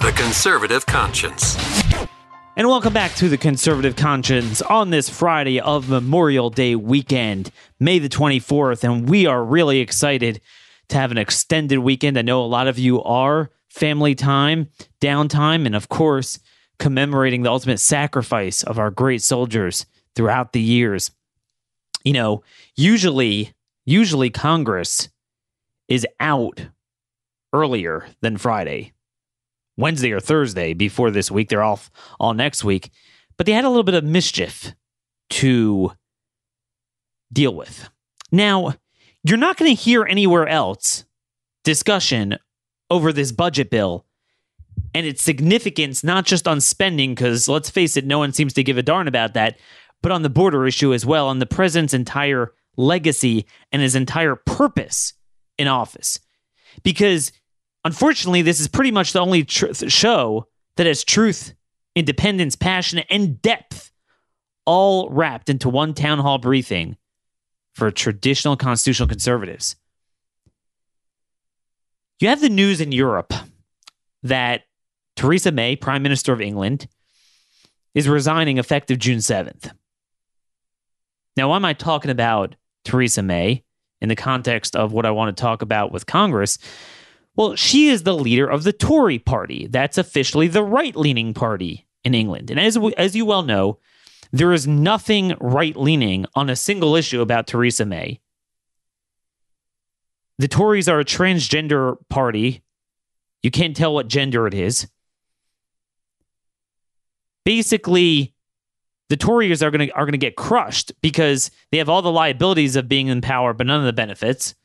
The Conservative Conscience. And welcome back to the Conservative Conscience on this Friday of Memorial Day weekend, May the 24th. And we are really excited to have an extended weekend. I know a lot of you are family time, downtime, and of course, commemorating the ultimate sacrifice of our great soldiers throughout the years. You know, usually, usually Congress is out earlier than Friday, Wednesday or Thursday before this week. They're off all next week, but they had a little bit of mischief to deal with. Now, you're not going to hear anywhere else discussion over this budget bill and its significance, not just on spending, because let's face it, no one seems to give a darn about that, but on the border issue as well, on the president's entire legacy and his entire purpose in office. Because unfortunately, this is pretty much the only tr- show that has truth, independence, passion, and depth all wrapped into one town hall briefing for traditional constitutional conservatives. You have the news in Europe that Theresa May, Prime Minister of England, is resigning effective June 7th. Now, why am I talking about Theresa May in the context of what I want to talk about with Congress? Well, she is the leader of the Tory party. That's officially the right leaning party in England. And as, we, as you well know, there is nothing right leaning on a single issue about Theresa May. The Tories are a transgender party. You can't tell what gender it is. Basically, the Tories are going to are going to get crushed because they have all the liabilities of being in power, but none of the benefits.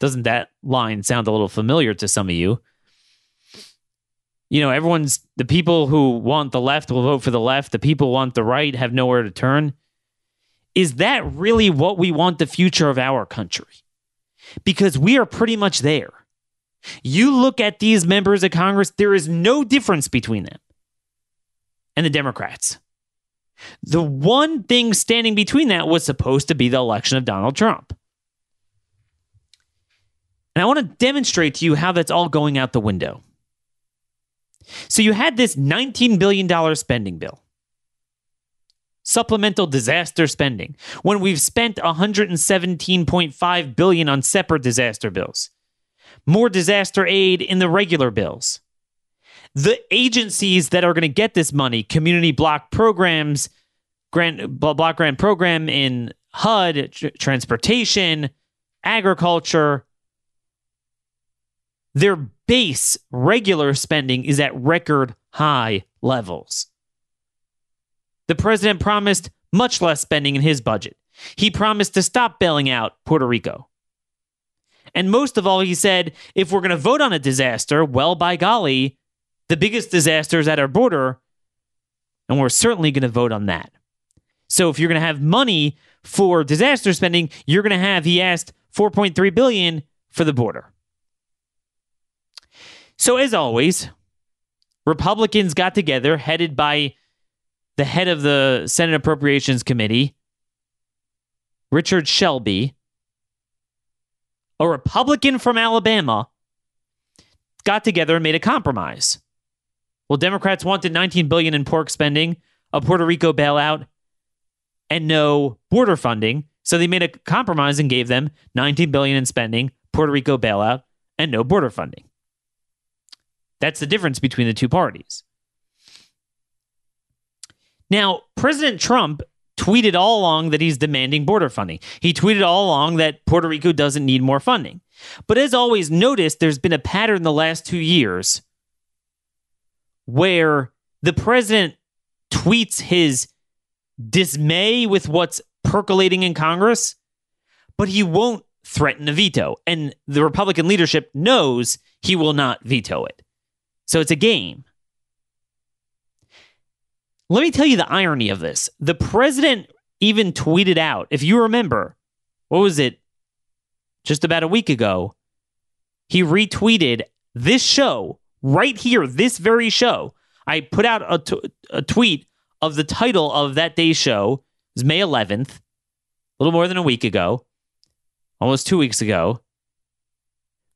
Doesn't that line sound a little familiar to some of you? You know, everyone's the people who want the left will vote for the left. The people want the right have nowhere to turn. Is that really what we want the future of our country? because we are pretty much there. You look at these members of Congress, there is no difference between them and the Democrats. The one thing standing between that was supposed to be the election of Donald Trump. And I want to demonstrate to you how that's all going out the window. So you had this $19 billion spending bill. Supplemental disaster spending. When we've spent 117.5 billion on separate disaster bills. More disaster aid in the regular bills. The agencies that are going to get this money community block programs grant block grant program in hud tr- transportation agriculture their base regular spending is at record high levels the president promised much less spending in his budget. He promised to stop bailing out Puerto Rico. And most of all, he said if we're going to vote on a disaster, well, by golly, the biggest disaster is at our border, and we're certainly going to vote on that. So if you're going to have money for disaster spending, you're going to have, he asked, 4.3 billion for the border. So as always, Republicans got together, headed by the head of the Senate Appropriations Committee, Richard Shelby, a Republican from Alabama, got together and made a compromise. Well, Democrats wanted 19 billion in pork spending, a Puerto Rico bailout, and no border funding. So they made a compromise and gave them 19 billion in spending, Puerto Rico bailout, and no border funding. That's the difference between the two parties. Now, President Trump tweeted all along that he's demanding border funding. He tweeted all along that Puerto Rico doesn't need more funding. But as always, notice there's been a pattern the last two years where the president tweets his dismay with what's percolating in Congress, but he won't threaten a veto. And the Republican leadership knows he will not veto it. So it's a game. Let me tell you the irony of this. The president even tweeted out, if you remember, what was it? Just about a week ago, he retweeted this show right here, this very show. I put out a, t- a tweet of the title of that day's show. It was May 11th, a little more than a week ago, almost two weeks ago.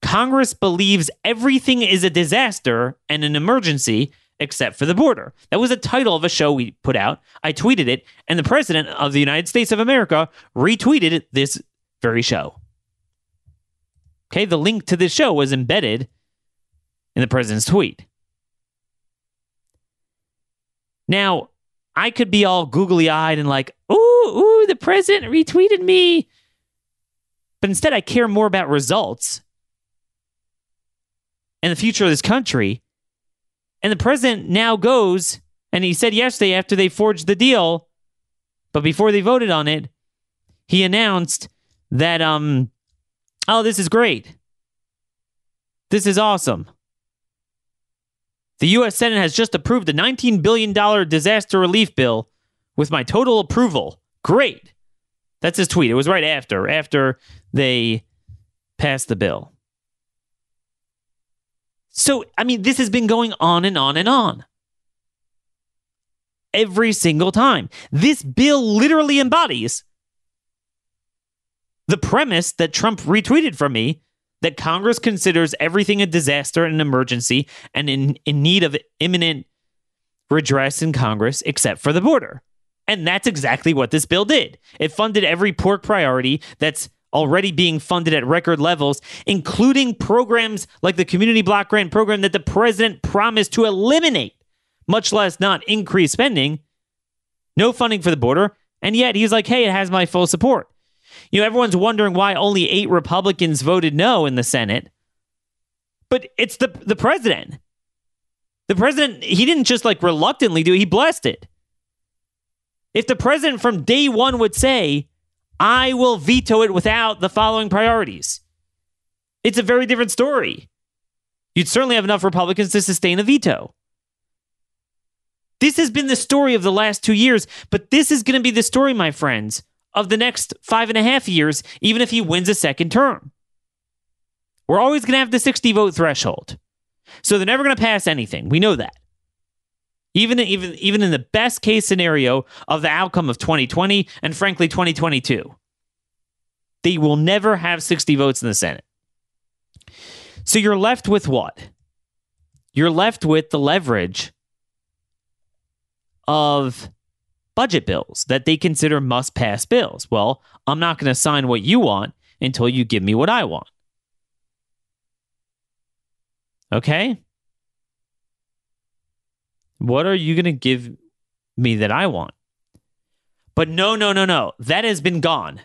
Congress believes everything is a disaster and an emergency except for the border. That was a title of a show we put out. I tweeted it, and the president of the United States of America retweeted this very show. Okay, the link to this show was embedded in the president's tweet. Now, I could be all googly eyed and like, ooh, ooh, the president retweeted me. But instead, I care more about results and the future of this country. And the president now goes, and he said yesterday after they forged the deal, but before they voted on it, he announced that, um, oh, this is great. This is awesome. The U.S. Senate has just approved a $19 billion disaster relief bill with my total approval. Great. That's his tweet. It was right after, after they passed the bill. So, I mean, this has been going on and on and on. Every single time. This bill literally embodies the premise that Trump retweeted from me that Congress considers everything a disaster and an emergency and in, in need of imminent redress in Congress except for the border. And that's exactly what this bill did. It funded every pork priority that's already being funded at record levels, including programs like the Community Block Grant Program that the president promised to eliminate, much less not increase spending. No funding for the border. And yet he's like, hey, it has my full support. You know, everyone's wondering why only eight Republicans voted no in the Senate. But it's the the president. The president, he didn't just like reluctantly do it, he blessed it. If the president from day one would say, I will veto it without the following priorities, it's a very different story. You'd certainly have enough Republicans to sustain a veto. This has been the story of the last two years, but this is going to be the story, my friends, of the next five and a half years, even if he wins a second term. We're always going to have the 60 vote threshold. So they're never going to pass anything. We know that. Even, even, even in the best case scenario of the outcome of 2020 and frankly 2022, they will never have 60 votes in the Senate. So you're left with what? You're left with the leverage of budget bills that they consider must pass bills. Well, I'm not going to sign what you want until you give me what I want. Okay? What are you going to give me that I want? But no, no, no, no. That has been gone.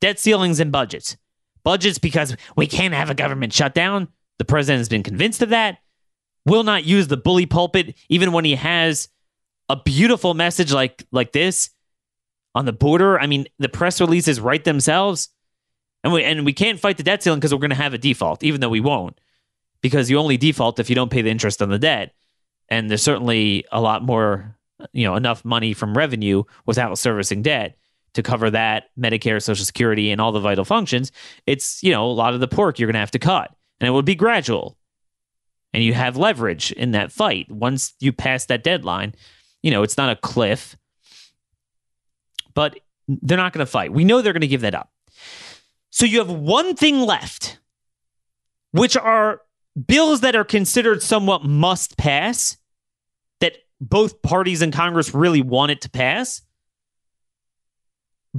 Debt ceilings and budgets. Budgets because we can't have a government shutdown. The president has been convinced of that. Will not use the bully pulpit even when he has a beautiful message like like this on the border. I mean, the press releases write themselves, and we and we can't fight the debt ceiling because we're going to have a default, even though we won't, because you only default if you don't pay the interest on the debt, and there's certainly a lot more, you know, enough money from revenue without servicing debt to cover that Medicare, Social Security, and all the vital functions. It's you know a lot of the pork you're going to have to cut, and it would be gradual, and you have leverage in that fight once you pass that deadline you know, it's not a cliff, but they're not going to fight. We know they're going to give that up. So you have one thing left, which are bills that are considered somewhat must pass, both parties in Congress really want it to pass.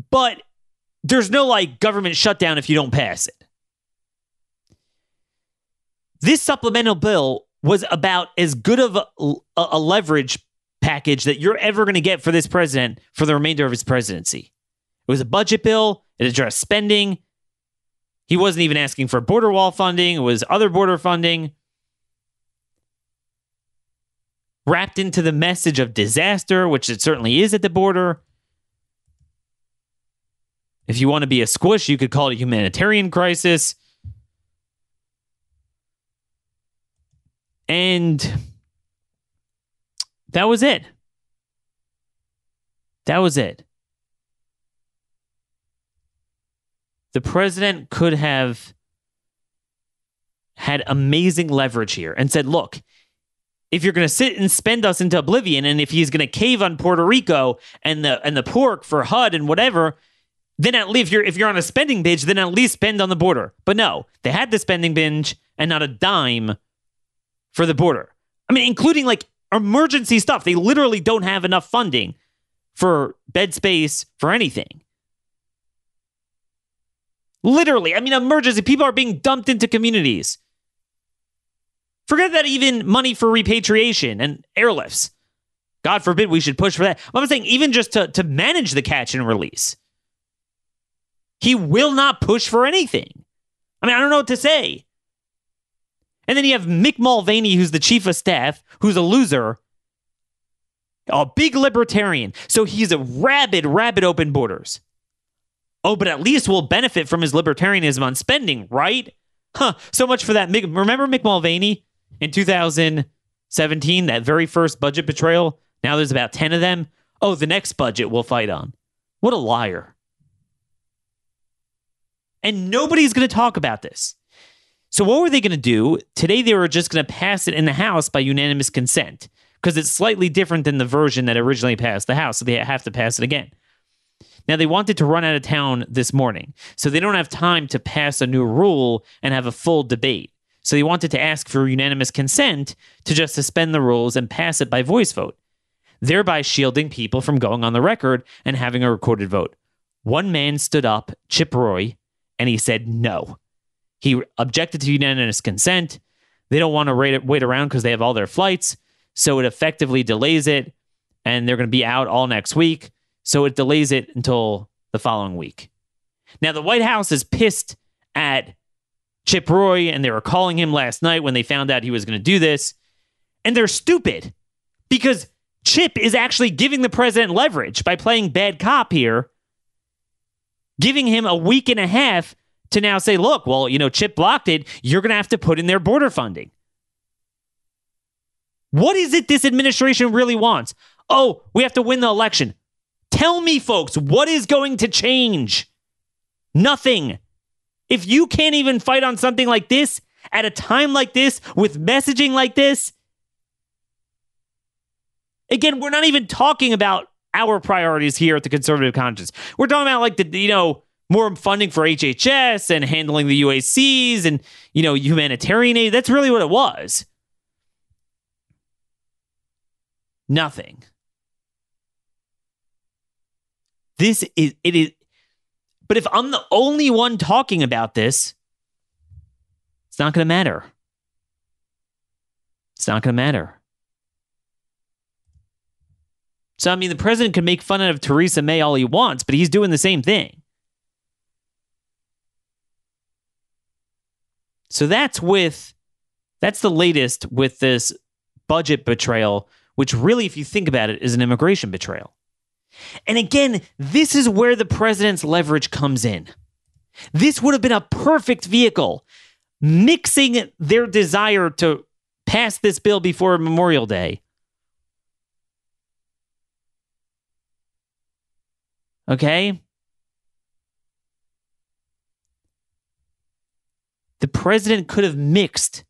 But there's no like government shutdown if you don't pass it. This supplemental bill was about as good of a, a, leverage package that you're ever going to get for this president for the remainder of his presidency. It was a budget bill, it addressed spending. He wasn't even asking for border wall funding, it was other border funding. Wrapped into the message of disaster, which it certainly is at the border. If you want to be a squish, you could call it a humanitarian crisis. And that was it. That was it. The president could have had amazing leverage here and said, look, if you're going to sit and spend us into oblivion, and if he's going to cave on Puerto Rico and the and the pork for HUD and whatever, then at least if you're if you're on a spending binge, then at least spend on the border. But no, they had the spending binge and not a dime for the border. I mean, including like emergency stuff. They literally don't have enough funding for bed space for anything. Literally, I mean, emergency. People are being dumped into communities. Forget that even money for repatriation and airlifts. God forbid we should push for that. I'm saying even just to, to manage the catch and release. He will not push for anything. I mean, I don't know what to say. And then you have Mick Mulvaney, who's the chief of staff, who's a loser, a big libertarian. So he's a rabid, rabid open borders. Oh, but at least we'll benefit from his libertarianism on spending, right? Huh. So much for that. Remember Mick Mulvaney in 2017, that very first budget betrayal? Now there's about 10 of them. Oh, the next budget we'll fight on. What a liar. And nobody's going to talk about this. So, what were they going to do? Today, they were just going to pass it in the House by unanimous consent because it's slightly different than the version that originally passed the House. So, they have to pass it again. Now, they wanted to run out of town this morning. So, they don't have time to pass a new rule and have a full debate. So, they wanted to ask for unanimous consent to just suspend the rules and pass it by voice vote, thereby shielding people from going on the record and having a recorded vote. One man stood up, Chip Roy, and he said no. He objected to unanimous consent. They don't want to wait around because they have all their flights. So it effectively delays it, and they're going to be out all next week. So it delays it until the following week. Now, the White House is pissed at Chip Roy, and they were calling him last night when they found out he was going to do this. And they're stupid because Chip is actually giving the president leverage by playing bad cop here giving him a week and a half to now say, look, well, you know, Chip blocked it. You're going to have to put in their border funding. What is it this administration really wants? Oh, we have to win the election. Tell me, folks, what is going to change? Nothing. If you can't even fight on something like this at a time like this with messaging like this, again, we're not even talking about our priorities here at the conservative conscience. We're talking about like the you know more funding for HHS and handling the UACs and you know humanitarian aid. That's really what it was. Nothing. This is it is but if I'm the only one talking about this, it's not going to matter. It's not going to matter. So, I mean, the president can make fun out of Theresa May all he wants, but he's doing the same thing. So that's with that's the latest with this budget betrayal, which really, if you think about it, is an immigration betrayal. And again, this is where the president's leverage comes in. This would have been a perfect vehicle, mixing their desire to pass this bill before Memorial Day Okay? The president could have mixed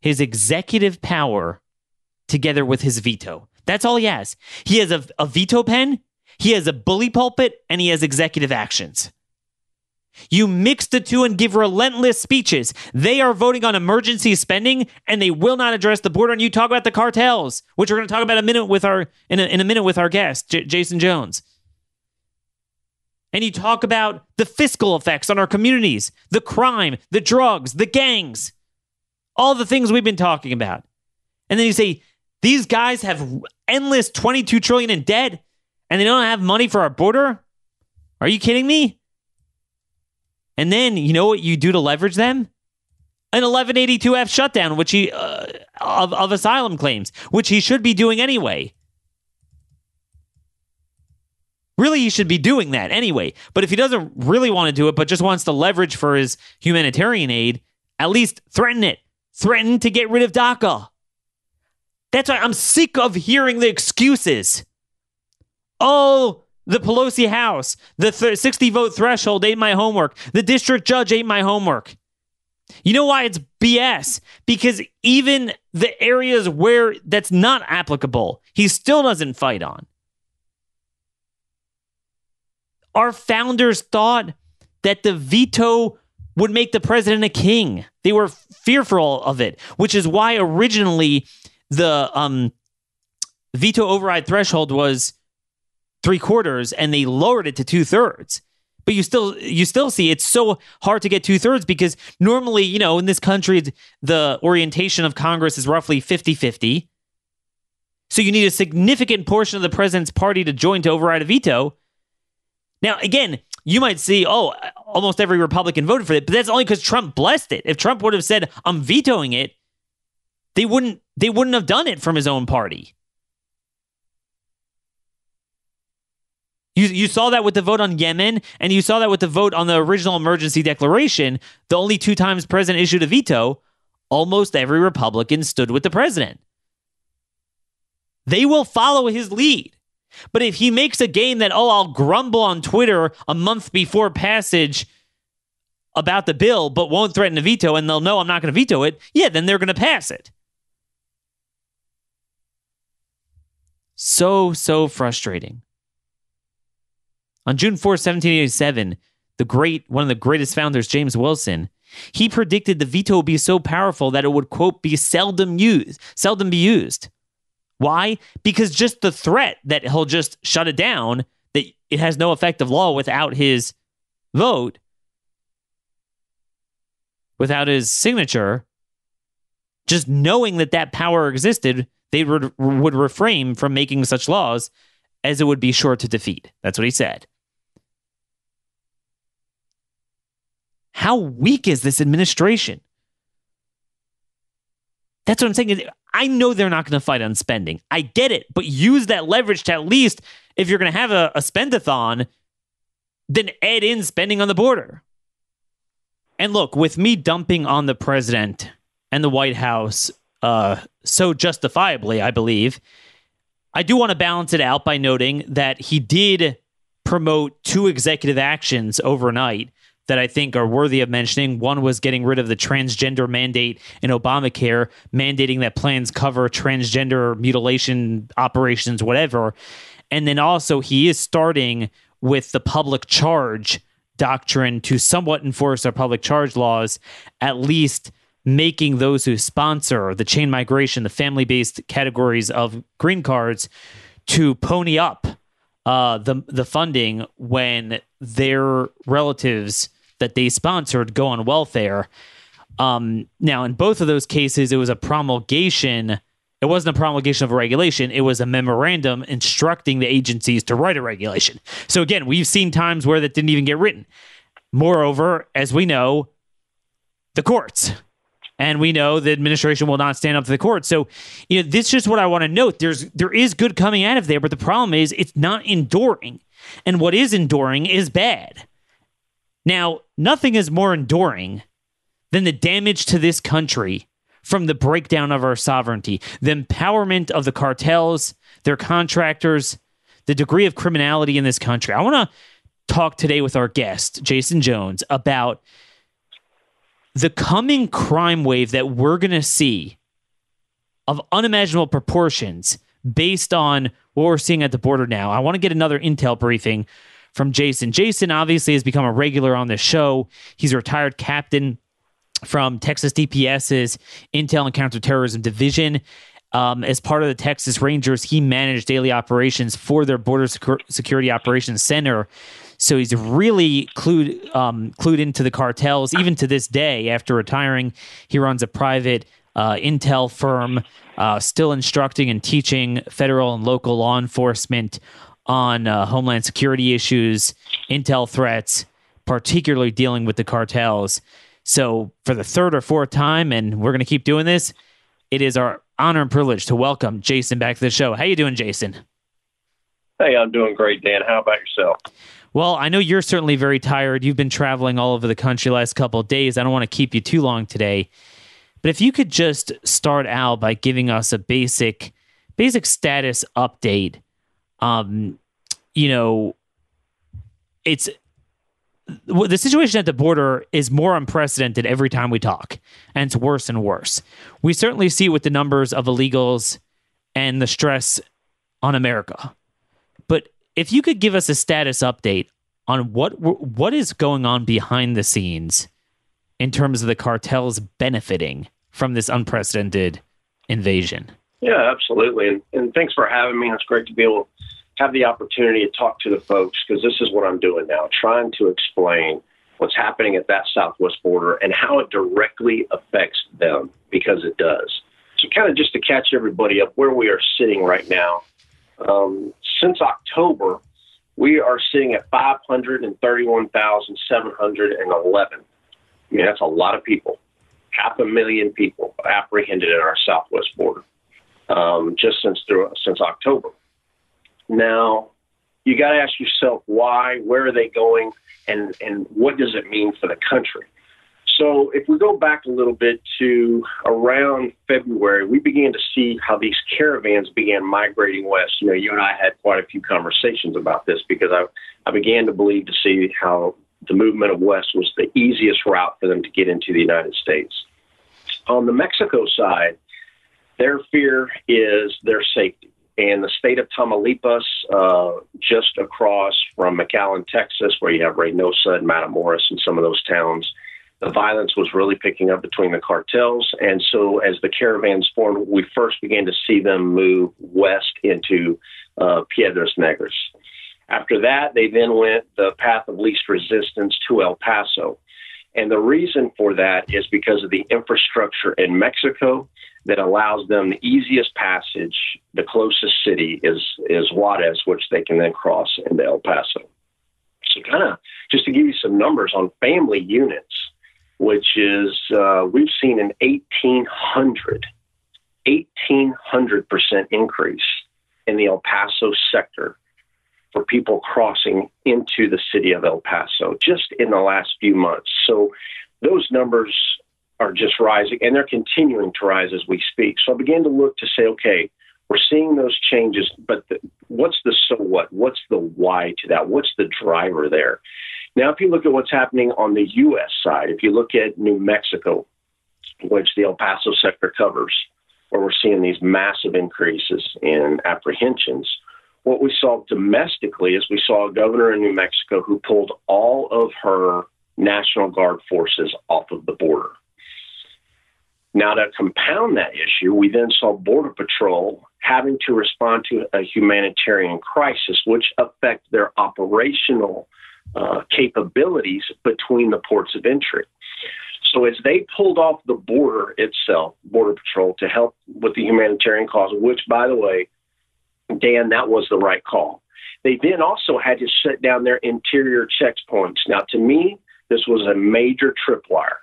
his executive power together with his veto. That's all he has. He has a, a veto pen, he has a bully pulpit, and he has executive actions. You mix the two and give relentless speeches. They are voting on emergency spending and they will not address the border. And you talk about the cartels, which we're going to talk about a minute with our in a, in a minute with our guest, J- Jaeson Jones. And you talk about the fiscal effects on our communities, the crime, the drugs, the gangs, all the things we've been talking about. And then you say these guys have endless 22 trillion in debt and they don't have money for our border? Are you kidding me? And then you know what you do to leverage them? An 1182F shutdown, which he uh, of, of asylum claims, which he should be doing anyway. Really, he should be doing that anyway. But if he doesn't really want to do it, but just wants to leverage for his humanitarian aid, at least threaten it. Threaten to get rid of DACA. That's why I'm sick of hearing the excuses. Oh, the Pelosi House, the th- 60 vote threshold ate my homework. The district judge ate my homework. You know why it's BS? Because even the areas where that's not applicable, he still doesn't fight on. Our founders thought that the veto would make the president a king. They were fearful of it, which is why originally the um, veto override threshold was three quarters, and they lowered it to two thirds. But you still you still see it's so hard to get two thirds because normally, you know, in this country, the orientation of Congress is roughly 50 50. So you need a significant portion of the president's party to join to override a veto. Now, again, you might see, oh, almost every Republican voted for it, but that's only because Trump blessed it. If Trump would have said, I'm vetoing it, they wouldn't they wouldn't have done it from his own party. You, you saw that with the vote on Yemen, and you saw that with the vote on the original emergency declaration. The only two times president issued a veto, almost every Republican stood with the president. They will follow his lead. But if he makes a game that, oh, I'll grumble on Twitter a month before passage about the bill, but won't threaten a veto, and they'll know I'm not going to veto it, yeah, then they're going to pass it. So, so frustrating. On June 4, 1787, the great one of the greatest founders, James Wilson, he predicted the veto would be so powerful that it would quote be seldom used, seldom be used. Why? Because just the threat that he'll just shut it down, that it has no effect of law without his vote, without his signature, just knowing that that power existed, they would, would refrain from making such laws as it would be sure to defeat. That's what he said. How weak is this administration? That's what I'm saying. I know they're not going to fight on spending. I get it, but use that leverage to at least, if you're going to have a, a spendathon, then add in spending on the border. And look, with me dumping on the president and the White House uh, so justifiably, I believe, I do want to balance it out by noting that he did promote two executive actions overnight that I think are worthy of mentioning. One was getting rid of the transgender mandate in Obamacare, mandating that plans cover transgender mutilation operations, whatever. And then also, he is starting with the public charge doctrine to somewhat enforce our public charge laws, at least making those who sponsor the chain migration, the family based categories of green cards, to pony up uh, the the funding when their relatives that they sponsored go on welfare. Um, now, in both of those cases, it was a promulgation. It wasn't a promulgation of a regulation. It was a memorandum instructing the agencies to write a regulation. So again, we've seen times where that didn't even get written. Moreover, as we know, the courts and we know the administration will not stand up to the court. So, you know, this is just what I want to note. There's there is good coming out of there, but the problem is it's not enduring. And what is enduring is bad. Now, nothing is more enduring than the damage to this country from the breakdown of our sovereignty, the empowerment of the cartels, their contractors, the degree of criminality in this country. I want to talk today with our guest, Jaeson Jones, about the coming crime wave that we're going to see of unimaginable proportions based on what we're seeing at the border now. I want to get another intel briefing from Jaeson. Jaeson obviously has become a regular on this show. He's a retired captain from Texas DPS's Intel and Counterterrorism Division. Um, as part of the Texas Rangers, he managed daily operations for their Border Security Operations Center. So he's really clued um, clued into the cartels. Even to this day, after retiring, he runs a private uh, intel firm, uh, still instructing and teaching federal and local law enforcement on uh, homeland security issues, intel threats, particularly dealing with the cartels. So, for the third or fourth time, and we're going to keep doing this, it is our honor and privilege to welcome Jaeson back to the show. How you doing, Jaeson? Hey, I'm doing great, Dan. How about yourself? Well, I know you're certainly very tired. You've been traveling all over the country last couple days. I don't want to keep you too long today. But if you could just start out by giving us a basic basic status update um, you know, it's the situation at the border is more unprecedented every time we talk, and it's worse and worse. We certainly see it with the numbers of illegals and the stress on America. If you could give us a status update on what what is going on behind the scenes in terms of the cartels benefiting from this unprecedented invasion. Yeah, absolutely. And, and thanks for having me. It's great to be able to have the opportunity to talk to the folks because this is what I'm doing now, trying to explain what's happening at that southwest border and how it directly affects them because it does. So, kind of just to catch everybody up where we are sitting right now. Um, since October, we are sitting at 531,711. I mean, that's a lot of people. Half a million people apprehended at our southwest border um, just since through, since October. Now, you got to ask yourself why, where are they going, and and what does it mean for the country? So, if we go back a little bit to around February, we began to see how these caravans began migrating west. You know, you and I had quite a few conversations about this because I, I began to believe to see how the movement of west was the easiest route for them to get into the United States. On the Mexico side, their fear is their safety. And the state of Tamaulipas, uh, just across from McAllen, Texas, where you have Reynosa and Matamoros and some of those towns, the violence was really picking up between the cartels. And so, as the caravans formed, we first began to see them move west into uh, Piedras Negras. After that, they then went the path of least resistance to El Paso. And the reason for that is because of the infrastructure in Mexico that allows them the easiest passage. The closest city is is Juarez, which they can then cross into El Paso. So, kind of just to give you some numbers on family units, which is uh, we've seen an 1800 1800 percent increase in the El Paso sector for people crossing into the city of El Paso just in the last few months. So those numbers are just rising and they're continuing to rise as we speak. So I began to look to say, okay, we're seeing those changes, but the, what's the so what? What's the why to that? What's the driver there? Now, if you look at what's happening on the U.S. side, if you look at New Mexico, which the El Paso sector covers, where we're seeing these massive increases in apprehensions, what we saw domestically is we saw a governor in New Mexico who pulled all of her National Guard forces off of the border. Now, to compound that issue, we then saw Border Patrol having to respond to a humanitarian crisis, which affect their operational uh, capabilities between the ports of entry. So, as they pulled off the border itself, Border Patrol, to help with the humanitarian cause, which, by the way, Dan, that was the right call. They then also had to shut down their interior checkpoints. Now, to me, this was a major tripwire.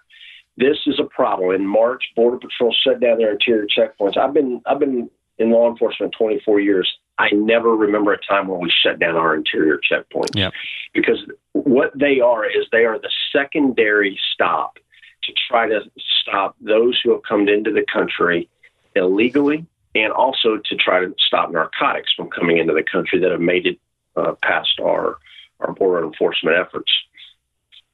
This is a problem. In March, Border Patrol shut down their interior checkpoints. I've been I've been in law enforcement 24 years. I never remember a time when we shut down our interior checkpoints. Yep. Because what they are is they are the secondary stop to try to stop those who have come into the country illegally and also to try to stop narcotics from coming into the country that have made it uh, past our, our border enforcement efforts.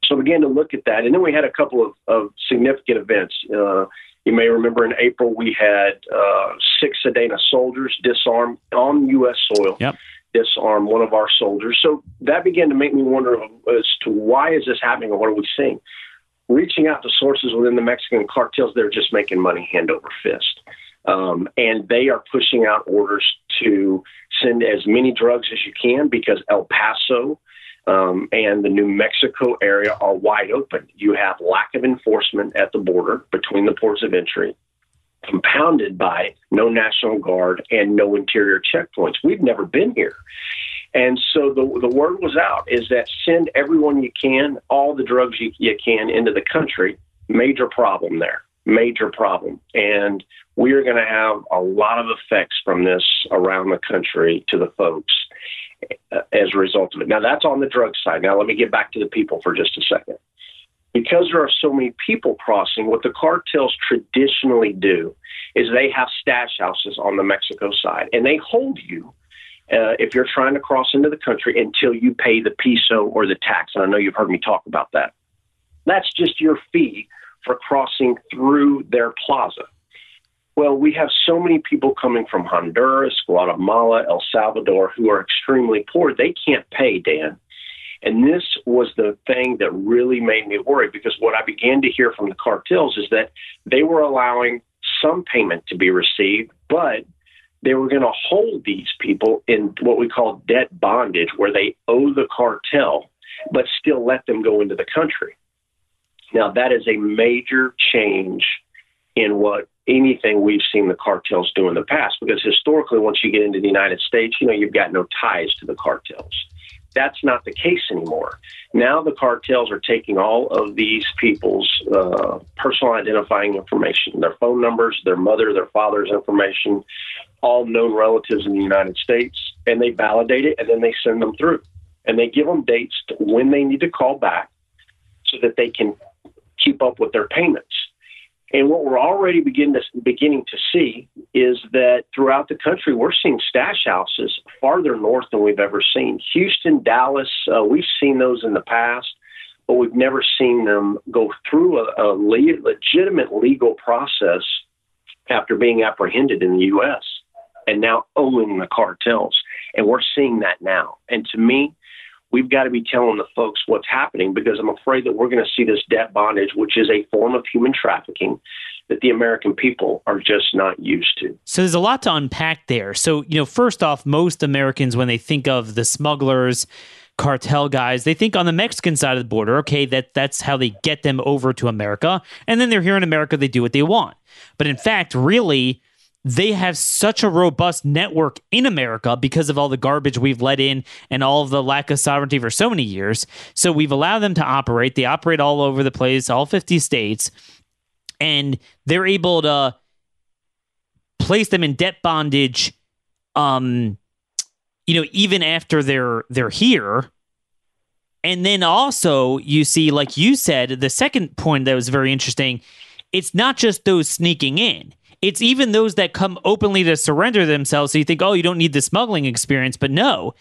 So I began to look at that. And then we had a couple of, of significant events. Uh, you may remember in April, we had uh, six SEDENA soldiers disarmed on U.S. soil. Yep. Disarm one of our soldiers. So that began to make me wonder as to why is this happening and what are we seeing? Reaching out to sources within the Mexican cartels, they're just making money hand over fist. Um, and they are pushing out orders to send as many drugs as you can because El Paso um, and the New Mexico area are wide open. You have lack of enforcement at the border between the ports of entry, compounded by no National Guard and no interior checkpoints. We've never been here. And so the, the word was out is that send everyone you can, all the drugs you, you can into the country. Major problem there. Major problem. And we are going to have a lot of effects from this around the country to the folks as a result of it. Now, that's on the drug side. Now, let me get back to the people for just a second. Because there are so many people crossing, what the cartels traditionally do is they have stash houses on the Mexico side and they hold you uh, if you're trying to cross into the country until you pay the peso or the tax. And I know you've heard me talk about that. That's just your fee for crossing through their plaza. Well, we have so many people coming from Honduras, Guatemala, El Salvador who are extremely poor. They can't pay, Dan. And this was the thing that really made me worry because what I began to hear from the cartels is that they were allowing some payment to be received, but they were going to hold these people in what we call debt bondage, where they owe the cartel, but still let them go into the country. Now, that is a major change in what anything we've seen the cartels do in the past, because historically, once you get into the United States, you know, you've got no ties to the cartels. That's not the case anymore. Now the cartels are taking all of these people's uh, personal identifying information, their phone numbers, their mother, their father's information, all known relatives in the United States, and they validate it and then they send them through. And they give them dates when they need to call back so that they can keep up with their payments. And what we're already begin to, beginning to see is that throughout the country, we're seeing stash houses farther north than we've ever seen. Houston, Dallas, uh, we've seen those in the past, but we've never seen them go through a, a le- legitimate legal process after being apprehended in the U.S. and now owning the cartels. And we're seeing that now. And to me, we've got to be telling the folks what's happening because I'm afraid that we're going to see this debt bondage, which is a form of human trafficking that the American people are just not used to. So there's a lot to unpack there. So, you know, first off, most Americans, when they think of the smugglers, cartel guys, they think on the Mexican side of the border, okay, that that's how they get them over to America. And then they're here in America, they do what they want. But in fact, really, they have such a robust network in America because of all the garbage we've let in and all of the lack of sovereignty for so many years. So we've allowed them to operate. They operate all over the place, all 50 states, and they're able to place them in debt bondage um you know even after they're they're here and then also you see like you said the second point that was very interesting it's not just those sneaking in it's even those that come openly to surrender themselves. So you think, oh, you don't need the smuggling experience, but no.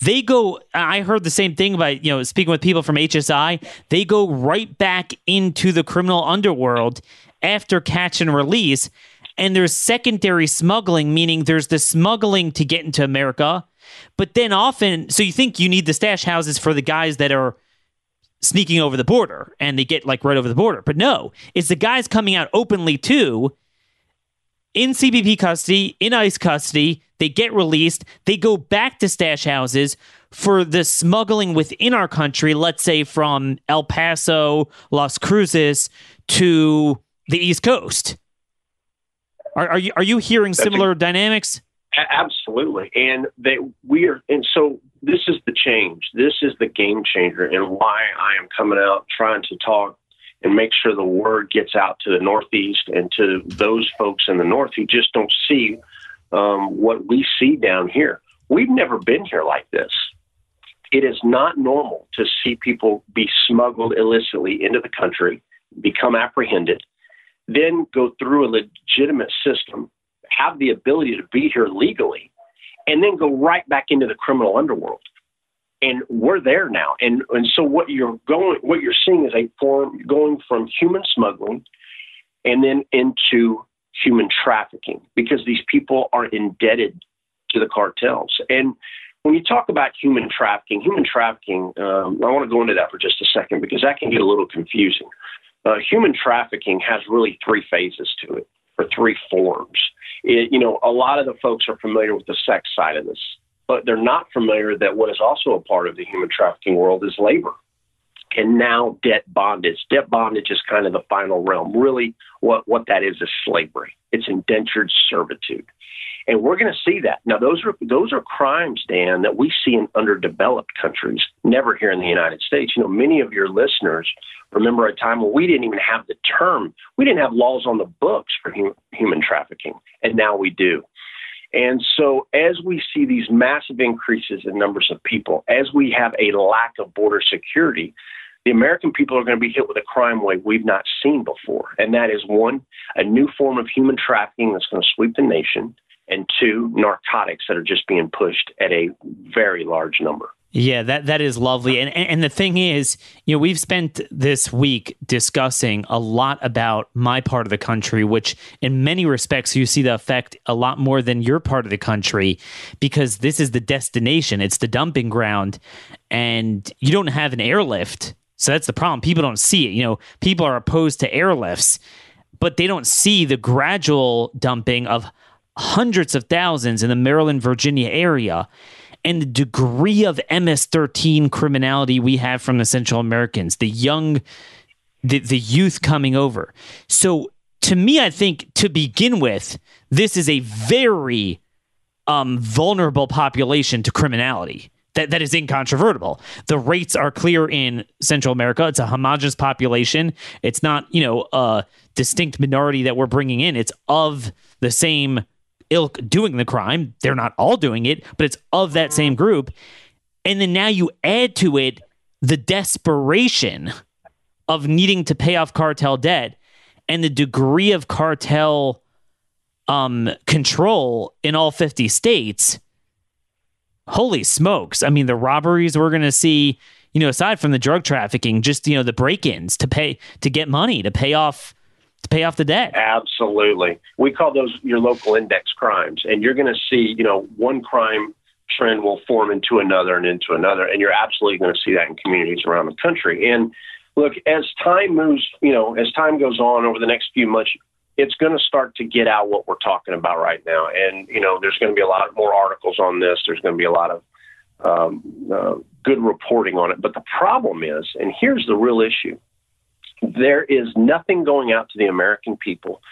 They go, I heard the same thing by, you know, speaking with people from HSI. They go right back into the criminal underworld after catch and release. And there's secondary smuggling, meaning there's the smuggling to get into America. But then often, so you think you need the stash houses for the guys that are sneaking over the border and they get like right over the border. But no, it's the guys coming out openly too in CBP custody, in ICE custody. They get released. They go back to stash houses for the smuggling within our country, let's say from El Paso, Las Cruces to the East Coast. Are, are you are you hearing similar a, dynamics? Absolutely, and they we are, and so this is the change. This is the game changer, and why I am coming out trying to talk and make sure the word gets out to the Northeast and to those folks in the North who just don't see um, what we see down here. We've never been here like this. It is not normal to see people be smuggled illicitly into the country, become apprehended, then go through a legitimate system, have the ability to be here legally, and then go right back into the criminal underworld and we're there now. And and so what you're going, what you're seeing is a form going from human smuggling, and then into human trafficking because these people are indebted to the cartels. And when you talk about human trafficking, human trafficking, um, I want to go into that for just a second because that can get a little confusing. Uh, human trafficking has really three phases to it, or three forms. It, you know, a lot of the folks are familiar with the sex side of this but they're not familiar that what is also a part of the human trafficking world is labor. And now debt bondage. Debt bondage is kind of the final realm. Really, what, what that is is slavery. It's indentured servitude. And we're going to see that. Now, those are those are crimes, Dan, that we see in underdeveloped countries, never here in the United States. You know, many of your listeners remember a time when we didn't even have the term, we didn't have laws on the books for hum, human trafficking, and now we do. And so, as we see these massive increases in numbers of people, as we have a lack of border security, the American people are going to be hit with a crime wave we've not seen before. And that is one, a new form of human trafficking that's going to sweep the nation. and two, narcotics that are just being pushed at a very large number. Yeah, that that is lovely. And, and the thing is, you know, we've spent this week discussing a lot about my part of the country, which in many respects you see the effect a lot more than your part of the country because this is the destination, it's the dumping ground and you don't have an airlift. So that's the problem. People don't see it. You know, people are opposed to airlifts, but they don't see the gradual dumping of hundreds of thousands in the Maryland, Virginia area and the degree of MS-13 criminality we have from the Central Americans, the young, the, the youth coming over. So to me, I think to begin with, this is a very um, vulnerable population to criminality. That, that is incontrovertible. The rates are clear in Central America. It's a homogenous population. It's not, you know, a distinct minority that we're bringing in. It's of the same ilk doing the crime. They're not all doing it, but it's of that same group. And then now you add to it the desperation of needing to pay off cartel debt and the degree of cartel um, control in all 50 states. Holy smokes. I mean, the robberies we're going to see, you know, aside from the drug trafficking, just, you know, the break ins to pay, to get money, to pay off pay off the debt. Absolutely. We call those your local index crimes. And you're going to see, you know, one crime trend will form into another and into another. And you're absolutely going to see that in communities around the country. And look, as time moves, you know, as time goes on over the next few months, it's going to start to get out what we're talking about right now. And, you know, there's going to be a lot more articles on this. There's going to be a lot of um, uh, good reporting on it. But the problem is, and here's the real issue there is nothing going out to the American people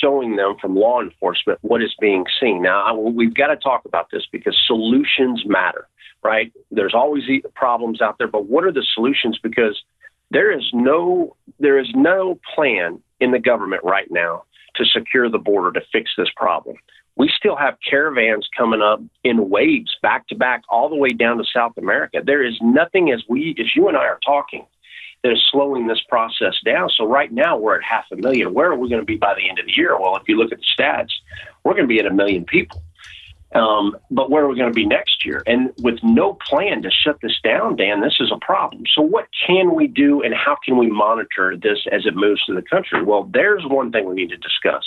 showing them from law enforcement what is being seen. Now, we've got to talk about this because solutions matter, right? There's always problems out there, but what are the solutions? Because there is no there is no plan in the government right now to secure the border to fix this problem. We still have caravans coming up in waves back to back all the way down to South America. There is nothing as we as you and I are talking that is slowing this process down. So right now we're at half a million. Where are we going to be by the end of the year? Well, if you look at the stats, we're going to be at a million people. Um, but where are we going to be next year? And with no plan to shut this down, Dan, this is a problem. So what can we do and how can we monitor this as it moves through the country? Well, there's one thing we need to discuss.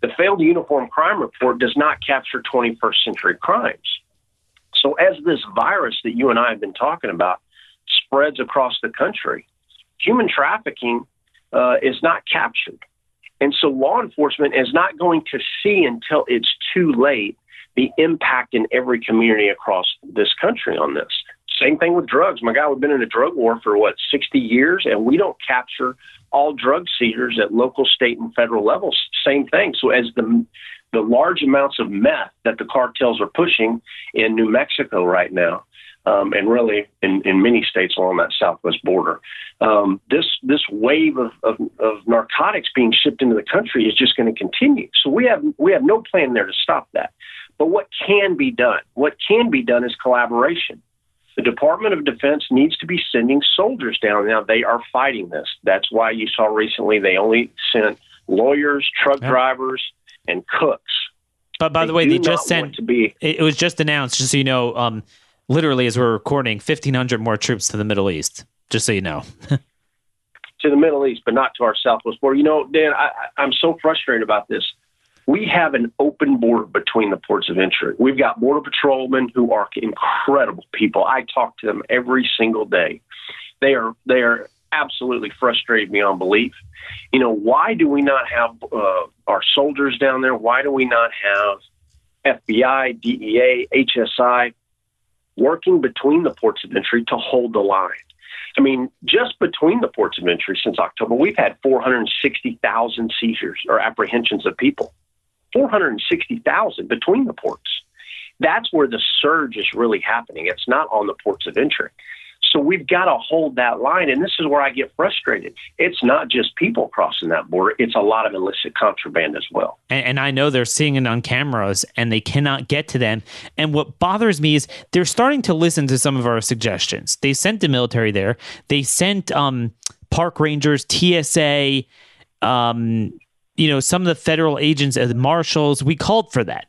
The failed uniform crime report does not capture 21st century crimes. So as this virus that you and I have been talking about spreads across the country, human trafficking uh, is not captured. And so law enforcement is not going to see until it's too late the impact in every community across this country on this. Same thing with drugs. My guy, we've been in a drug war for what, 60 years, and we don't capture all drug seizures at local, state, and federal levels. Same thing. So as the the large amounts of meth that the cartels are pushing in New Mexico right now, um, and really in, in many states along that southwest border. Um, this this wave of, of, of, narcotics being shipped into the country is just going to continue. So we have we have no plan there to stop that. But what can be done? What can be done is collaboration. The Department of Defense needs to be sending soldiers down. Now they are fighting this. That's why you saw recently they only sent lawyers, truck yep. drivers, and cooks. But by they the way, they just sent. To be, it was just announced, just so you know. Um, literally as we're recording, 1,500 more troops to the Middle East, just so you know. to the Middle East, but not to our southwest border. You know, Dan, I, I'm so frustrated about this. We have an open border between the ports of entry. We've got border patrolmen who are incredible people. I talk to them every single day. They are they are absolutely frustrated beyond belief. You know, why do we not have uh, our soldiers down there? Why do we not have FBI, DEA, HSI working between the ports of entry to hold the line. I mean, just between the ports of entry since October, we've had 460,000 seizures or apprehensions of people. 460,000 between the ports. That's where the surge is really happening. It's not on the ports of entry. So we've got to hold that line. And this is where I get frustrated. It's not just people crossing that border, it's a lot of illicit contraband as well. And, and, I know they're seeing it on cameras and they cannot get to them. And what bothers me is they're starting to listen to some of our suggestions. They sent the military there, they sent um, park rangers, TSA, um, you know, some of the federal agents as marshals. We called for that.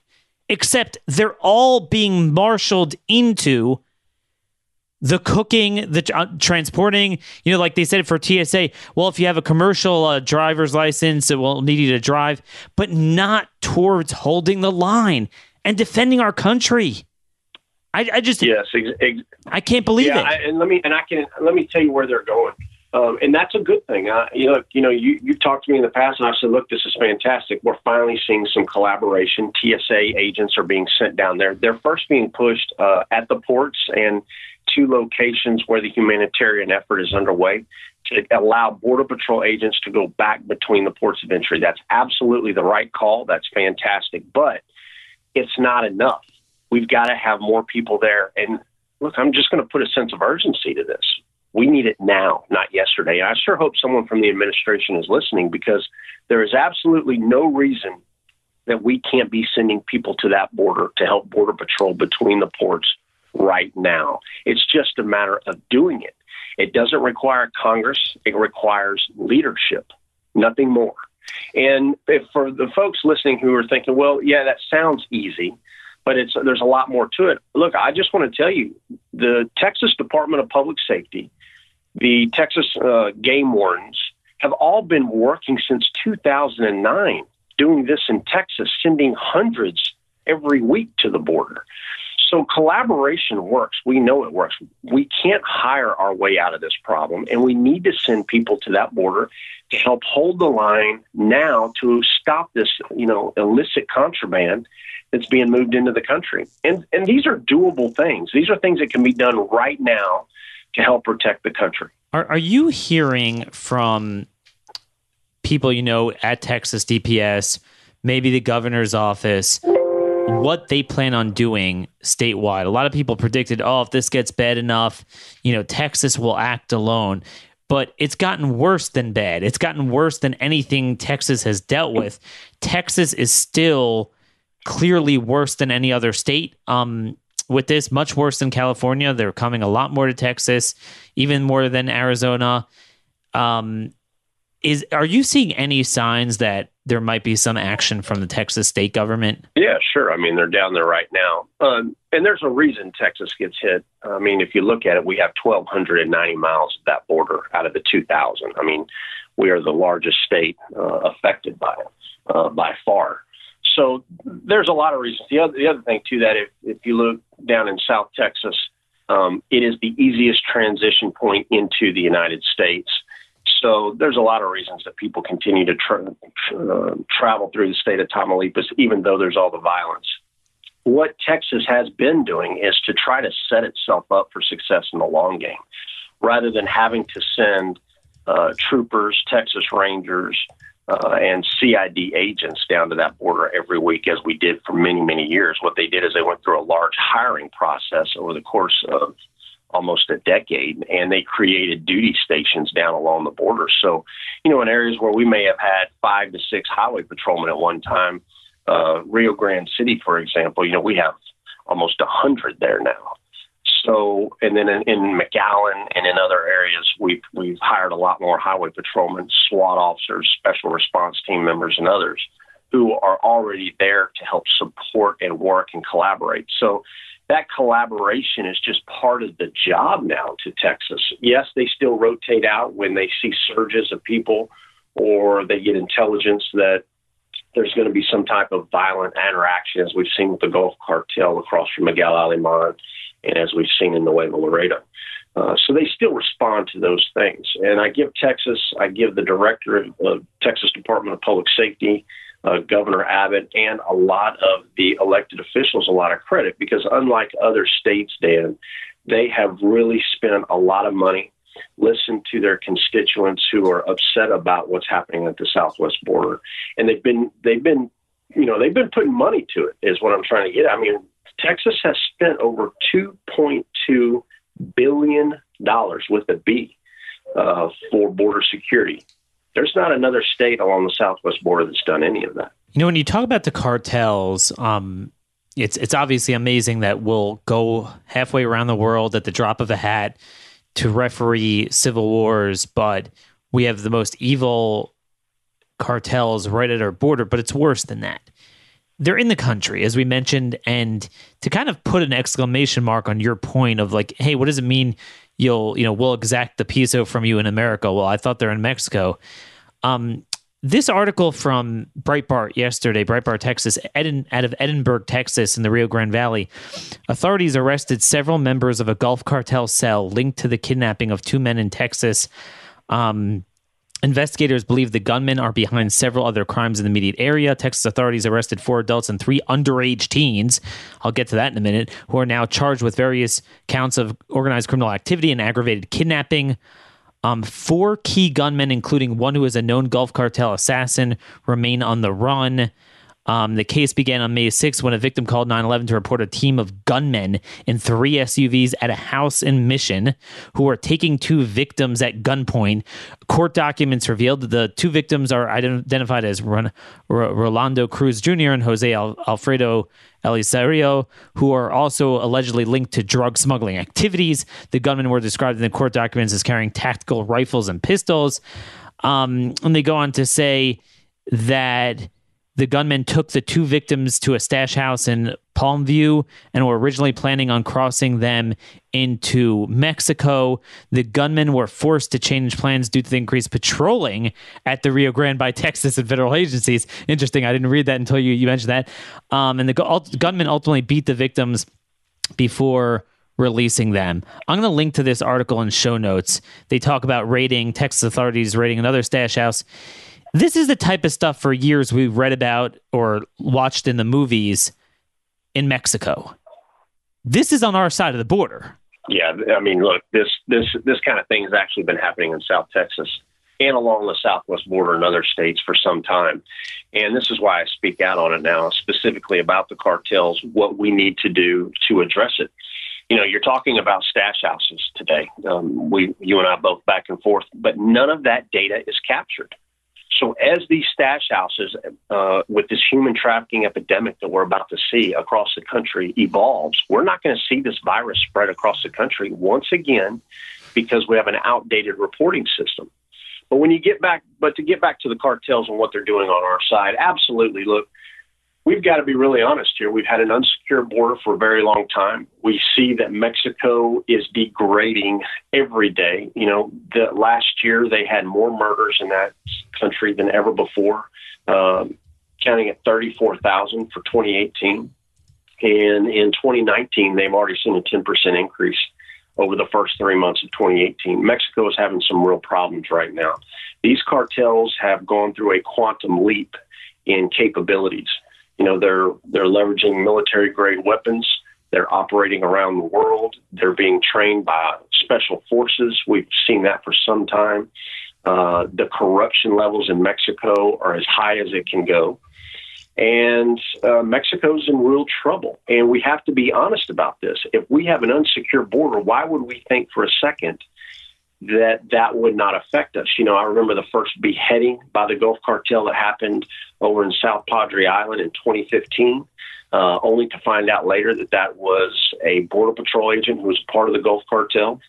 except they're all being marshaled into the cooking, the uh, transporting, you know, like they said for TSA, well, if you have a commercial uh, driver's license, it will need you to drive, but not towards holding the line and defending our country. I, I just, yes, ex- ex- I can't believe yeah, it. I, and let me, and I can, let me tell you where they're going. Um, and that's a good thing. Uh, you know, you know, you you've talked to me in the past, and I said, "Look, this is fantastic. We're finally seeing some collaboration. TSA agents are being sent down there. They're first being pushed uh, at the ports and two locations where the humanitarian effort is underway to allow Border Patrol agents to go back between the ports of entry. That's absolutely the right call. That's fantastic, but it's not enough. We've got to have more people there. And look, I'm just going to put a sense of urgency to this we need it now, not yesterday. And I sure hope someone from the administration is listening because there is absolutely no reason that we can't be sending people to that border to help Border Patrol between the ports right now. It's just a matter of doing it. It doesn't require Congress, it requires leadership, nothing more. And for the folks listening who are thinking, well, yeah, that sounds easy, but it's there's a lot more to it. Look, I just want to tell you, the Texas Department of Public Safety the Texas uh, game wardens have all been working since 2009 doing this in Texas, sending hundreds every week to the border. So collaboration works. We know it works. We can't hire our way out of this problem, and we need to send people to that border to help hold the line now to stop this, you know, illicit contraband that's being moved into the country. And and these are doable things. These are things that can be done right now to help protect the country. Are, are you hearing from people you know at Texas DPS, maybe the governor's office, what they plan on doing statewide? A lot of people predicted, oh, if this gets bad enough, you know, Texas will act alone. But it's gotten worse than bad. It's gotten worse than anything Texas has dealt with. Texas is still clearly worse than any other state. Um, with this, much worse than California. They're coming a lot more to Texas, even more than Arizona. Um, is are you seeing any signs that there might be some action from the Texas state government? Yeah, sure. I mean, they're down there right now, um, and there's a reason Texas gets hit. I mean, if you look at it, we have 1,290 miles of that border out of the 2,000. I mean, we are the largest state uh, affected by it uh, by far so there's a lot of reasons. The other, the other thing too that if, if you look down in South Texas, um, it is the easiest transition point into the United States. So there's a lot of reasons that people continue to tra- uh, travel through the state of Tamaulipas, even though there's all the violence. What Texas has been doing is to try to set itself up for success in the long game, rather than having to send uh, troopers, Texas Rangers, uh, and CID agents down to that border every week, as we did for many, many years. What they did is they went through a large hiring process over the course of almost a decade, and they created duty stations down along the border. So, you know, in areas where we may have had five to six highway patrolmen at one time, uh, Rio Grande City, for example, you know, we have almost a hundred there now. So, and then in, in McAllen and in other areas, we've we've hired a lot more highway patrolmen, SWAT officers, special response team members, and others who are already there to help support and work and collaborate. So that collaboration is just part of the job now to Texas. Yes, they still rotate out when they see surges of people or they get intelligence that there's going to be some type of violent interaction, as we've seen with the Gulf Cartel across from Miguel Alemán and as we've seen in the way Nuevo Laredo. Uh, so they still respond to those things. And I give Texas, I give the director of Texas Department of Public Safety, uh, Governor Abbott, and a lot of the elected officials a lot of credit because unlike other states, Dan, they have really spent a lot of money, listened to their constituents who are upset about what's happening at the southwest border, and they've been they've been you know they've been putting money to it is what I'm trying to get. I mean, Texas has spent over $2.2 billion with a B uh, for border security. There's not another state along the southwest border that's done any of that. You know, when you talk about the cartels, um, it's it's obviously amazing that we'll go halfway around the world at the drop of a hat to referee civil wars, but we have the most evil cartels right at our border. But it's worse than that they're in the country, as we mentioned, and to kind of put an exclamation mark on your point of like, hey, what does it mean? You'll, you know, we'll exact the peso from you in America. Well, I thought they're in Mexico. Um, this article from Breitbart yesterday, Breitbart, Texas, Eden, out of Edinburg, Texas, in the Rio Grande Valley, authorities arrested several members of a Gulf cartel cell linked to the kidnapping of two men in Texas. Um, Investigators believe the gunmen are behind several other crimes in the immediate area. Texas authorities arrested four adults and three underage teens. I'll get to that in a minute, who are now charged with various counts of organized criminal activity and aggravated kidnapping. Um, four key gunmen, including one who is a known Gulf cartel assassin, remain on the run. Um, the case began on May 6th when a victim called 911 to report a team of gunmen in three SUVs at a house in Mission who were taking two victims at gunpoint. Court documents revealed that the two victims are identified as Ron- R- Rolando Cruz Jr. and Jose Al- Alfredo Elizario, who are also allegedly linked to drug smuggling activities. The gunmen were described in the court documents as carrying tactical rifles and pistols. Um, and they go on to say that the gunmen took the two victims to a stash house in Palmview and were originally planning on crossing them into Mexico. The gunmen were forced to change plans due to the increased patrolling at the Rio Grande by Texas and federal agencies. Interesting. I didn't read that until you, you mentioned that. Um, and the gu- gunmen ultimately beat the victims before releasing them. I'm going to link to this article in show notes. They talk about raiding, Texas authorities raiding another stash house this is the type of stuff for years we've read about or watched in the movies in Mexico. This is on our side of the border. Yeah, I mean, look, this this this kind of thing has actually been happening in South Texas and along the southwest border in other states for some time. And this is why I speak out on it now, specifically about the cartels, what we need to do to address it. You know, you're talking about stash houses today. Um, we, you and I both back and forth, but none of that data is captured. So, as these stash houses, uh, with this human trafficking epidemic that we're about to see across the country evolves, we're not going to see this virus spread across the country once again because we have an outdated reporting system. But when you get back, but to get back to the cartels and what they're doing on our side, absolutely. Look, we've got to be really honest here. We've had an unsecure border for a very long time. We see that Mexico is degrading every day. You know, the last year they had more murders in that country than ever before, um, counting at 34,000 for 2018. And in 2019, they've already seen a 10% increase over the first three months of 2018. Mexico is having some real problems right now. These cartels have gone through a quantum leap in capabilities. You know, they're they're leveraging military grade weapons. They're operating around the world. They're being trained by special forces. We've seen that for some time. Uh, the corruption levels in Mexico are as high as it can go. And uh, Mexico's in real trouble. And we have to be honest about this. If we have an unsecure border, why would we think for a second that that would not affect us? You know, I remember the first beheading by the Gulf Cartel that happened over in South Padre Island in 2015, uh, only to find out later that that was a Border Patrol agent who was part of the Gulf Cartel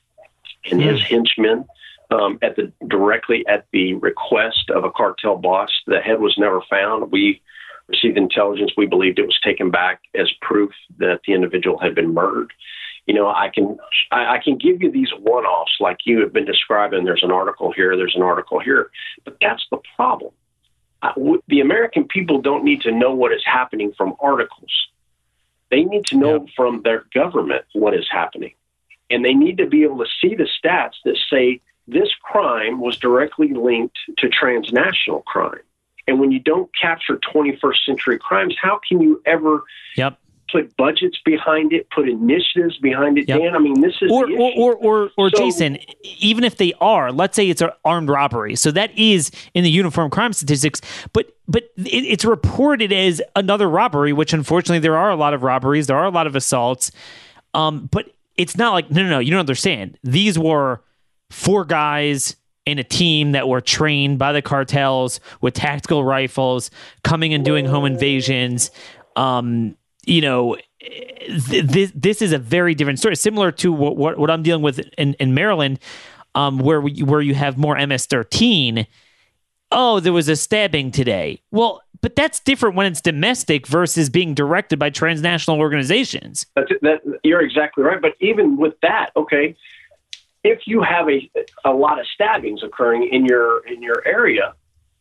and his hmm. henchmen. Um, at the directly at the request of a cartel boss, the head was never found. We received intelligence. We believed it was taken back as proof that the individual had been murdered. You know, I can I, I can give you these one-offs like you have been describing. There's an article here. There's an article here, but that's the problem uh, the American people don't need to know what is happening from articles. They need to know yeah. from their government what is happening. And they need to be able to see the stats that say this crime was directly linked to transnational crime. And when you don't capture 21st century crimes, how can you ever yep put budgets behind it, put initiatives behind it. Yep. Dan, I mean, this is or or or or, or so, Jaeson. Even if they are, let's say it's an armed robbery, so that is in the uniform crime statistics, but but it, it's reported as another robbery, which unfortunately there are a lot of robberies, there are a lot of assaults, um, but it's not like no no no. You don't understand. These were four guys in a team that were trained by the cartels with tactical rifles, coming and doing home invasions. Um, you know, this this is a very different story, similar to what what, what I'm dealing with in, in Maryland, um, where we, where you have more MS-13. Oh, there was a stabbing today. Well, but that's different when it's domestic versus being directed by transnational organizations. That, you're exactly right. But even with that, okay, if you have a a lot of stabbings occurring in your in your area,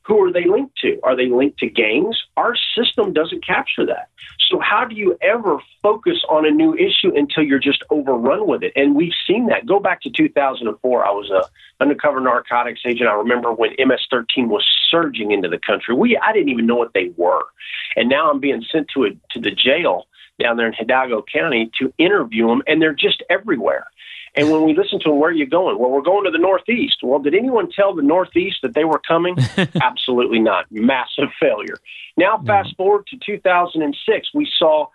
who are they linked to? Are they linked to gangs? Our system doesn't capture that. So how do you ever focus on a new issue until you're just overrun with it? And we've seen that. Go back to 2004. I was a undercover narcotics agent. I remember when MS-13 was surging into the country. We I didn't even know what they were, and now I'm being sent to a, to the jail down there in Hidalgo County to interview them, and they're just everywhere. And when we listen to them, where are you going? Well, we're going to the Northeast. Well, did anyone tell the Northeast that they were coming? Absolutely not. Massive failure. Now, fast forward to 2006, we saw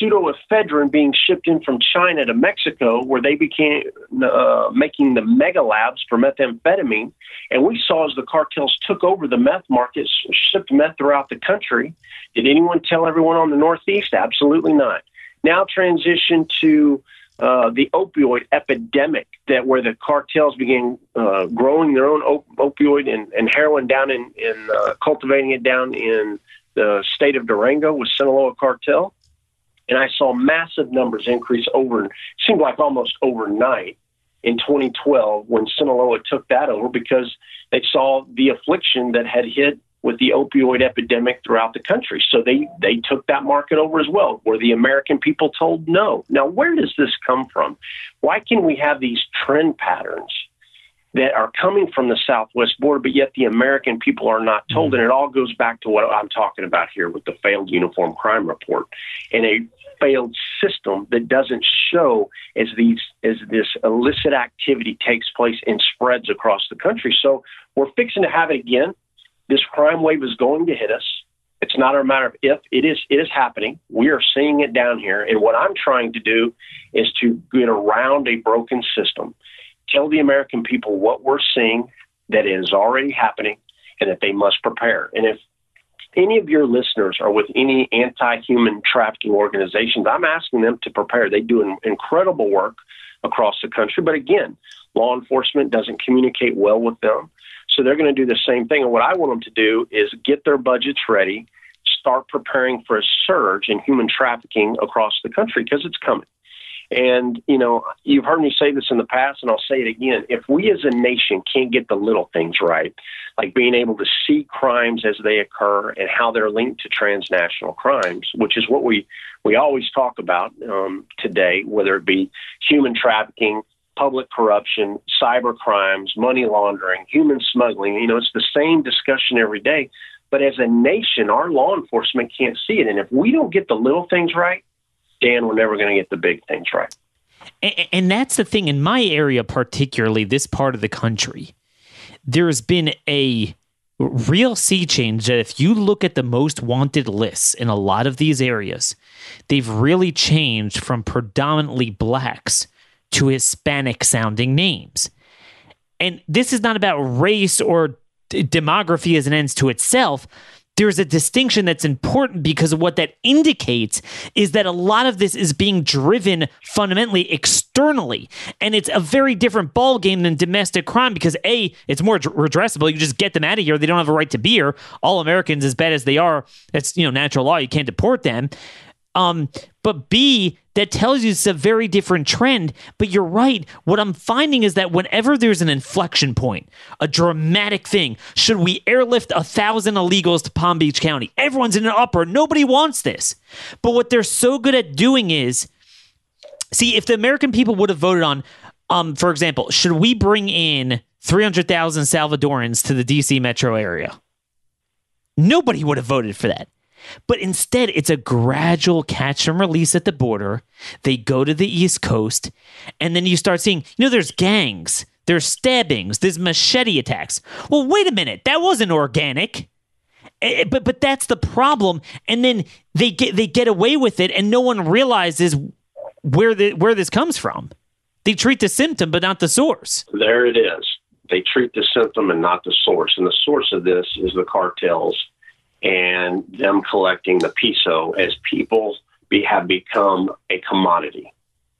pseudoephedrine being shipped in from China to Mexico, where they began uh, making the mega labs for methamphetamine. And we saw as the cartels took over the meth markets, shipped meth throughout the country. Did anyone tell everyone on the Northeast? Absolutely not. Now transition to uh, the opioid epidemic that where the cartels began uh, growing their own op- opioid and, and, heroin down in, in uh, cultivating it down in the state of Durango with Sinaloa cartel. And I saw massive numbers increase over, seemed like almost overnight in 2012 when Sinaloa took that over because they saw the affliction that had hit with the opioid epidemic throughout the country. So they, they took that market over as well, where the American people told no. Now, where does this come from? Why can we have these trend patterns that are coming from the southwest border, but yet the American people are not told? Mm-hmm. And it all goes back to what I'm talking about here with the failed uniform crime report and a failed system that doesn't show as these as this illicit activity takes place and spreads across the country. So we're fixing to have it again this crime wave is going to hit us. It's not a matter of if it is it is happening. We are seeing it down here. And what I'm trying to do is to get around a broken system, tell the American people what we're seeing that is already happening and that they must prepare. And if any of your listeners are with any anti-human trafficking organizations, I'm asking them to prepare. They do incredible work across the country, but again, law enforcement doesn't communicate well with them. So they're going to do the same thing. And what I want them to do is get their budgets ready, start preparing for a surge in human trafficking across the country because it's coming. And, you know, you've heard me say this in the past, and I'll say it again. If we as a nation can't get the little things right, like being able to see crimes as they occur and how they're linked to transnational crimes, which is what we, we always talk about um, today, whether it be human trafficking, public corruption, cyber crimes, money laundering, human smuggling. You know, it's the same discussion every day. But as a nation, our law enforcement can't see it. And if we don't get the little things right, Dan, we're never going to get the big things right. And, and that's the thing in my area, particularly this part of the country, there's been a real sea change that if you look at the most wanted lists in a lot of these areas, they've really changed from predominantly blacks to Hispanic sounding names. And this is not about race or d- demography as an ends to itself. There's a distinction that's important because what that indicates is that a lot of this is being driven fundamentally externally. And it's a very different ballgame than domestic crime because A, it's more redressable. You just get them out of here. They don't have a right to be here. All Americans, as bad as they are, it's you know natural law. You can't deport them. Um, but B, that tells you it's a very different trend. But you're right. What I'm finding is that whenever there's an inflection point, a dramatic thing, should we airlift a thousand illegals to Palm Beach County? Everyone's in an uproar. Nobody wants this. But what they're so good at doing is see, if the American people would have voted on, um, for example, should we bring in 300,000 Salvadorans to the DC metro area? Nobody would have voted for that. But instead, it's a gradual catch and release at the border. They go to the East Coast, and then you start seeing, you know, there's gangs, there's stabbings, there's machete attacks. Well, wait a minute, that wasn't organic. Eh, eh, but but that's the problem. And then they get they get away with it, and no one realizes where the where this comes from. They treat the symptom, but not the source. There it is. They treat the symptom and not the source. And the source of this is the cartels and them collecting the peso as people be, have become a commodity.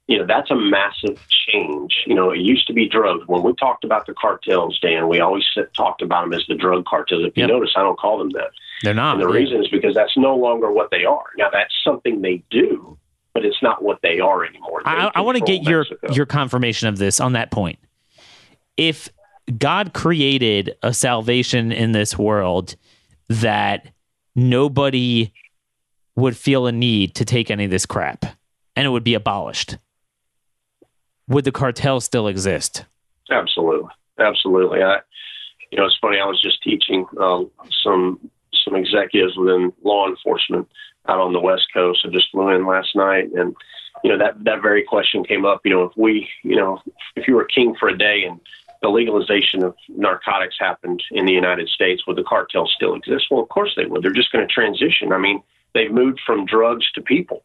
You know, that's a massive change. You know, it used to be drugs. When we talked about the cartels, Dan, we always talked about them as the drug cartels. If you yep. notice, I don't call them that. They're not. And the yeah. reason is because that's no longer what they are. Now that's something they do, but it's not what they are anymore. They I, I want to get your your confirmation of this on that point. If God created a salvation in this world that nobody would feel a need to take any of this crap and it would be abolished, would the cartel still exist? Absolutely, absolutely. I, you know, it's funny. I was just teaching um, some some executives within law enforcement out on the West Coast. I just flew in last night, and you know that that very question came up. You know, if we, you know, if you were king for a day and the legalization of narcotics happened in the United States, would the cartels still exist? Well, of course they would. They're just going to transition. I mean, they've moved from drugs to people.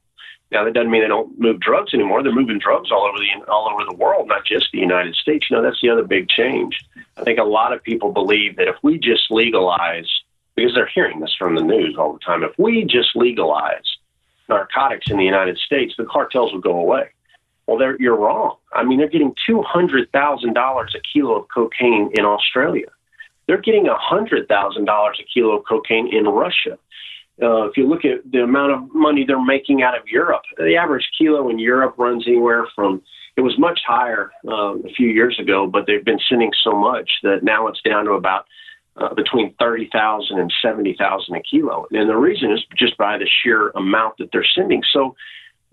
Now that doesn't mean they don't move drugs anymore. They're moving drugs all over the all over the world, not just the United States. You know, that's the other big change. I think a lot of people believe that if we just legalize, because they're hearing this from the news all the time, if we just legalize narcotics in the United States, the cartels will go away. Well, they're, you're wrong. I mean, they're getting two hundred thousand dollars a kilo of cocaine in Australia. They're getting a hundred thousand dollars a kilo of cocaine in Russia. Uh, if you look at the amount of money they're making out of Europe, the average kilo in Europe runs anywhere from it was much higher uh, a few years ago, but they've been sending so much that now it's down to about uh, between thirty thousand and seventy thousand a kilo. And the reason is just by the sheer amount that they're sending. So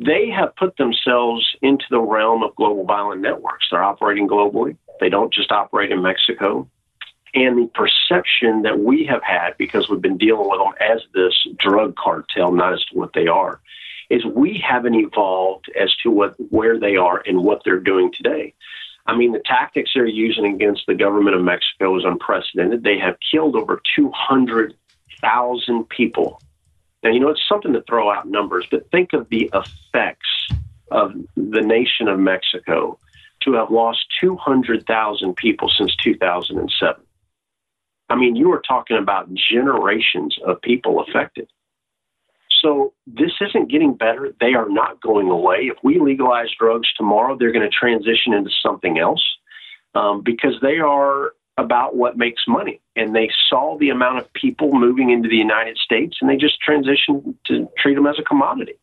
they have put themselves into the realm of global violent networks. They're operating globally. They don't just operate in Mexico and the perception that we have had because we've been dealing with them as this drug cartel, not as to what they are, is we haven't evolved as to what where they are and what they're doing today. I mean, the tactics they're using against the government of Mexico is unprecedented. They have killed over 200,000 people. Now, you know, it's something to throw out numbers, but think of the effects of the nation of Mexico to have lost 200,000 people since 2007. I mean, you are talking about generations of people affected. So this isn't getting better. They are not going away. If we legalize drugs tomorrow, they're going to transition into something else um, because they are about what makes money. And they saw the amount of people moving into the United States, and they just transitioned to treat them as a commodity.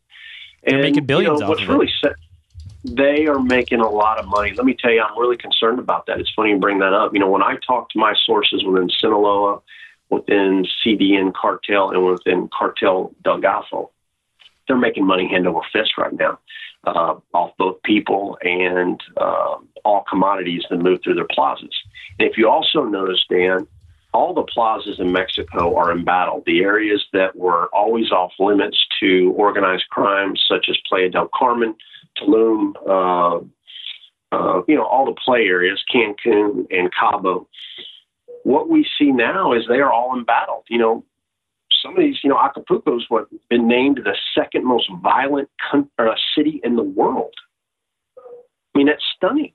They're and, making billions you know, off what's of it. really set, they are making a lot of money. Let me tell you, I'm really concerned about that. It's funny you bring that up. You know, when I talk to my sources within Sinaloa, within CDN Cartel, and within Cartel Del Golfo, they're making money hand over fist right now uh, off both people and uh, all commodities that move through their plazas. And if you also notice, Dan, all the plazas in Mexico are embattled. The areas that were always off limits to organized crime, such as Playa del Carmen, Tulum, uh, uh, you know, all the play areas, Cancun and Cabo. What we see now is they are all embattled. You know, some of these, you know, Acapulco's what been named the second most violent uh, city in the world. I mean, that's stunning.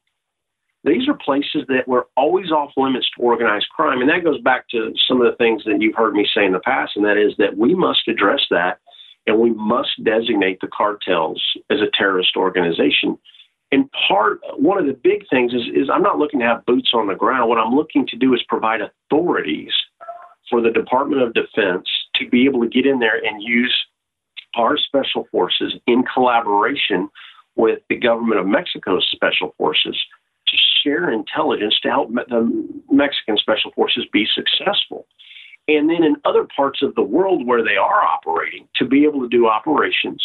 These are places that were always off limits to organized crime, and that goes back to some of the things that you've heard me say in the past, and that is that we must address that, and we must designate the cartels as a terrorist organization. And part, one of the big things is, is I'm not looking to have boots on the ground. What I'm looking to do is provide authorities for the Department of Defense to be able to get in there and use our special forces in collaboration with the government of Mexico's special forces to share intelligence to help the Mexican special forces be successful. And then in other parts of the world where they are operating, to be able to do operations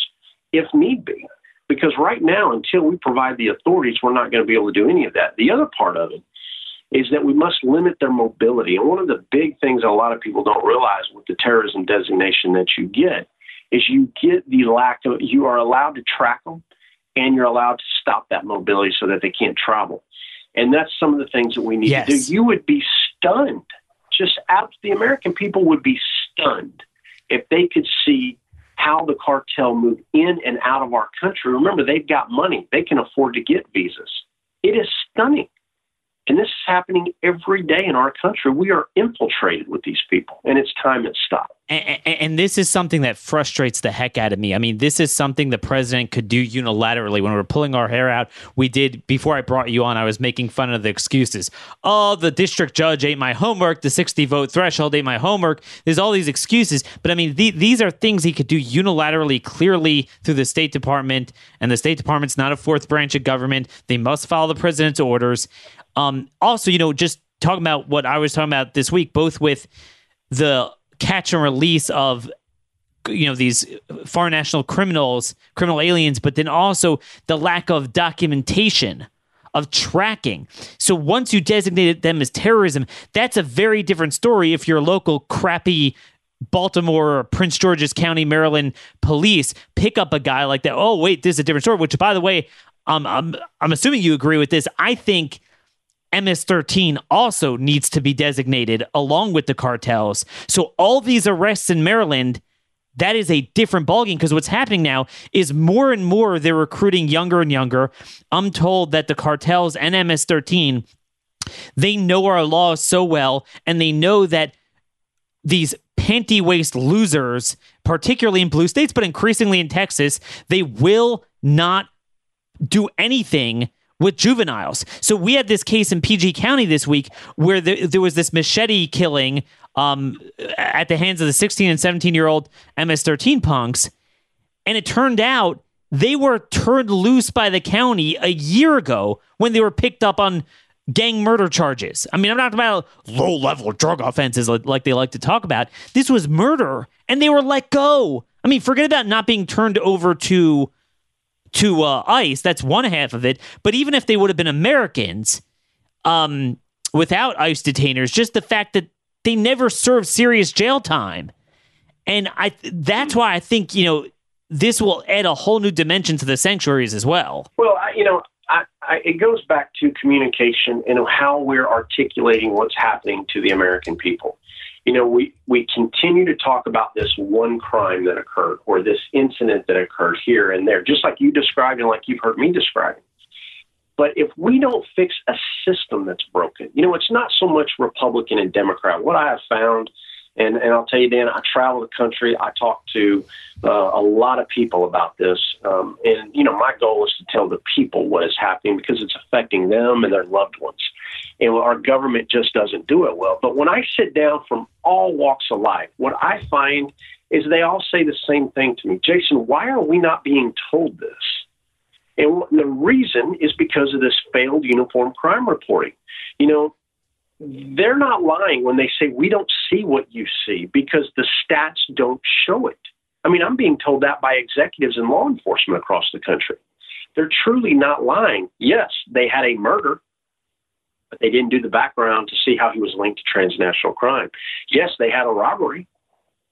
if need be. Because right now, until we provide the authorities, we're not going to be able to do any of that. The other part of it is that we must limit their mobility. And one of the big things a lot of people don't realize with the terrorism designation that you get is you get the lack of, you are allowed to track them and you're allowed to stop that mobility so that they can't travel. And that's some of the things that we need Yes. to do. You would be stunned. Just out, the American people would be stunned if they could see how the cartel move in and out of our country. Remember, they've got money. They can afford to get visas. It is stunning. And this is happening every day in our country. We are infiltrated with these people, and it's time it stopped. and, and, this is something that frustrates the heck out of me. I mean, this is something the president could do unilaterally. When we are pulling our hair out, we did before I brought you on. I was making fun of the excuses. Oh, the district judge ate my homework. The sixty vote threshold ate my homework. There's all these excuses, but I mean, the, these are things he could do unilaterally, clearly through the State Department. And the State Department's not a fourth branch of government. They must follow the president's orders. Um, also, you know, just talking about what I was talking about this week, both with the catch and release of you know these foreign national criminals criminal aliens but then also the lack of documentation of tracking so once you designated them as terrorism that's a very different story if your local crappy Baltimore or Prince George's County, Maryland police pick up a guy like that. Oh, wait, this is a different story. Which, by the way, um, I'm I'm assuming you agree with this. I think MS-13 also needs to be designated along with the cartels. So all these arrests in Maryland, that is a different ballgame because what's happening now is more and more they're recruiting younger and younger. I'm told that the cartels and MS-13 they know our laws so well and they know that these panty waist losers, particularly in blue states, but increasingly in Texas, they will not do anything with juveniles. So we had this case in PG County this week where there, there was this machete killing um, at the hands of the 16 and 17 year old MS 13 punks. And it turned out they were turned loose by the county a year ago when they were picked up on gang murder charges. I mean, I'm not about low level drug offenses like they like to talk about. This was murder, and they were let go. I mean, forget about not being turned over to to uh, ICE. That's one half of it. But even if they would have been Americans, um, without ICE detainers, just the fact that they never served serious jail time, and I that's why I think you know this will add a whole new dimension to the sanctuaries as well. Well, I, you know, I, I, it goes back to communication and how we're articulating what's happening to the American people you know, we, we continue to talk about this one crime that occurred or this incident that occurred here and there, just like you described and like you've heard me describing. But if we don't fix a system that's broken, you know, it's not so much Republican and Democrat. What I have found and, and I'll tell you, Dan, I travel the country. I talk to uh, a lot of people about this. Um, and, you know, my goal is to tell the people what is happening because it's affecting them and their loved ones. And our government just doesn't do it well. But when I sit down from all walks of life, what I find is they all say the same thing to me Jaeson, why are we not being told this? And the reason is because of this failed uniform crime reporting. You know, they're not lying when they say we don't see what you see because the stats don't show it. I mean, I'm being told that by executives in law enforcement across the country. They're truly not lying. Yes, they had a murder, but they didn't do the background to see how he was linked to transnational crime. Yes, they had a robbery,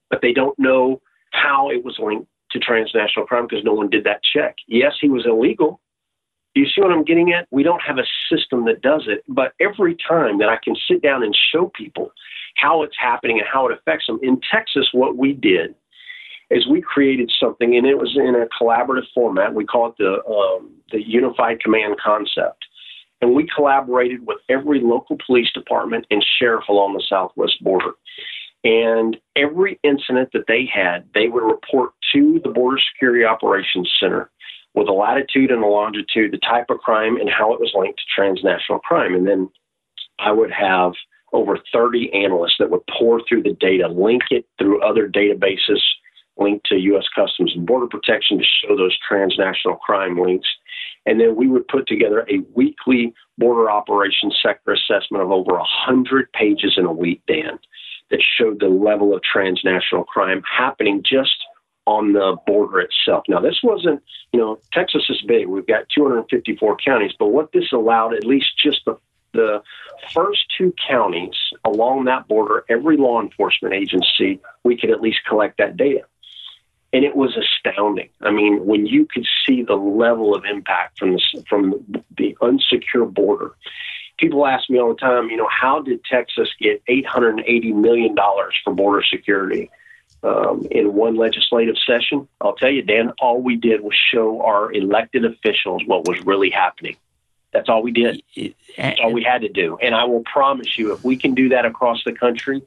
but they don't know how it was linked to transnational crime because no one did that check. Yes, he was illegal, you see what I'm getting at? We don't have a system that does it. But every time that I can sit down and show people how it's happening and how it affects them, in Texas, what we did is we created something, and it was in a collaborative format. We call it the um, the Unified Command Concept, and we collaborated with every local police department and sheriff along the southwest border. And every incident that they had, they would report to the Border Security Operations Center with a latitude and a longitude, the type of crime, and how it was linked to transnational crime. And then I would have over 30 analysts that would pore through the data, link it through other databases linked to U.S. Customs and Border Protection to show those transnational crime links. And then we would put together a weekly border operations sector assessment of over 100 pages in a week, Dan, that showed the level of transnational crime happening just on the border itself. Now, this wasn't, you know, Texas is big. We've got 254 counties, but what this allowed, at least just the the first two counties along that border, every law enforcement agency, we could at least collect that data. And it was astounding. I mean, when you could see the level of impact from the, from the unsecure border, people ask me all the time, you know, how did Texas get $880 million for border security? um, in one legislative session. I'll tell you, Dan, all we did was show our elected officials what was really happening. That's all we did. That's all we had to do. And I will promise you, if we can do that across the country,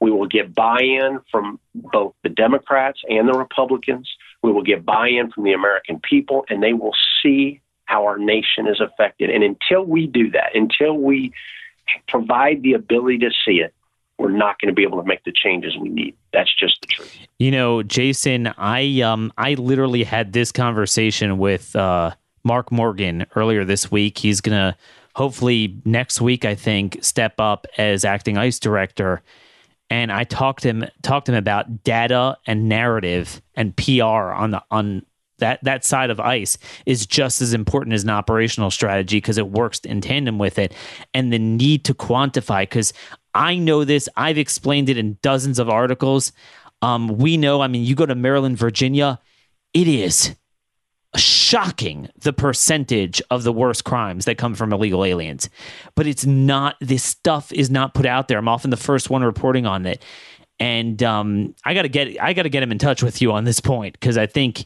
we will get buy in from both the Democrats and the Republicans. We will get buy in from the American people, and they will see how our nation is affected. And until we do that, until we provide the ability to see it, we're not going to be able to make the changes we need. That's just the truth. You know, Jaeson, I um I literally had this conversation with uh, Mark Morgan earlier this week. He's gonna hopefully next week, I think, step up as acting ICE director. And I talked to him talked to him about data and narrative and PR on the on that that side of ice is just as important as an operational strategy because it works in tandem with it and the need to quantify because i know this i've explained it in dozens of articles um, we know i mean you go to maryland virginia it is shocking the percentage of the worst crimes that come from illegal aliens but it's not this stuff is not put out there i'm often the first one reporting on it and um, i gotta get i gotta get him in touch with you on this point because i think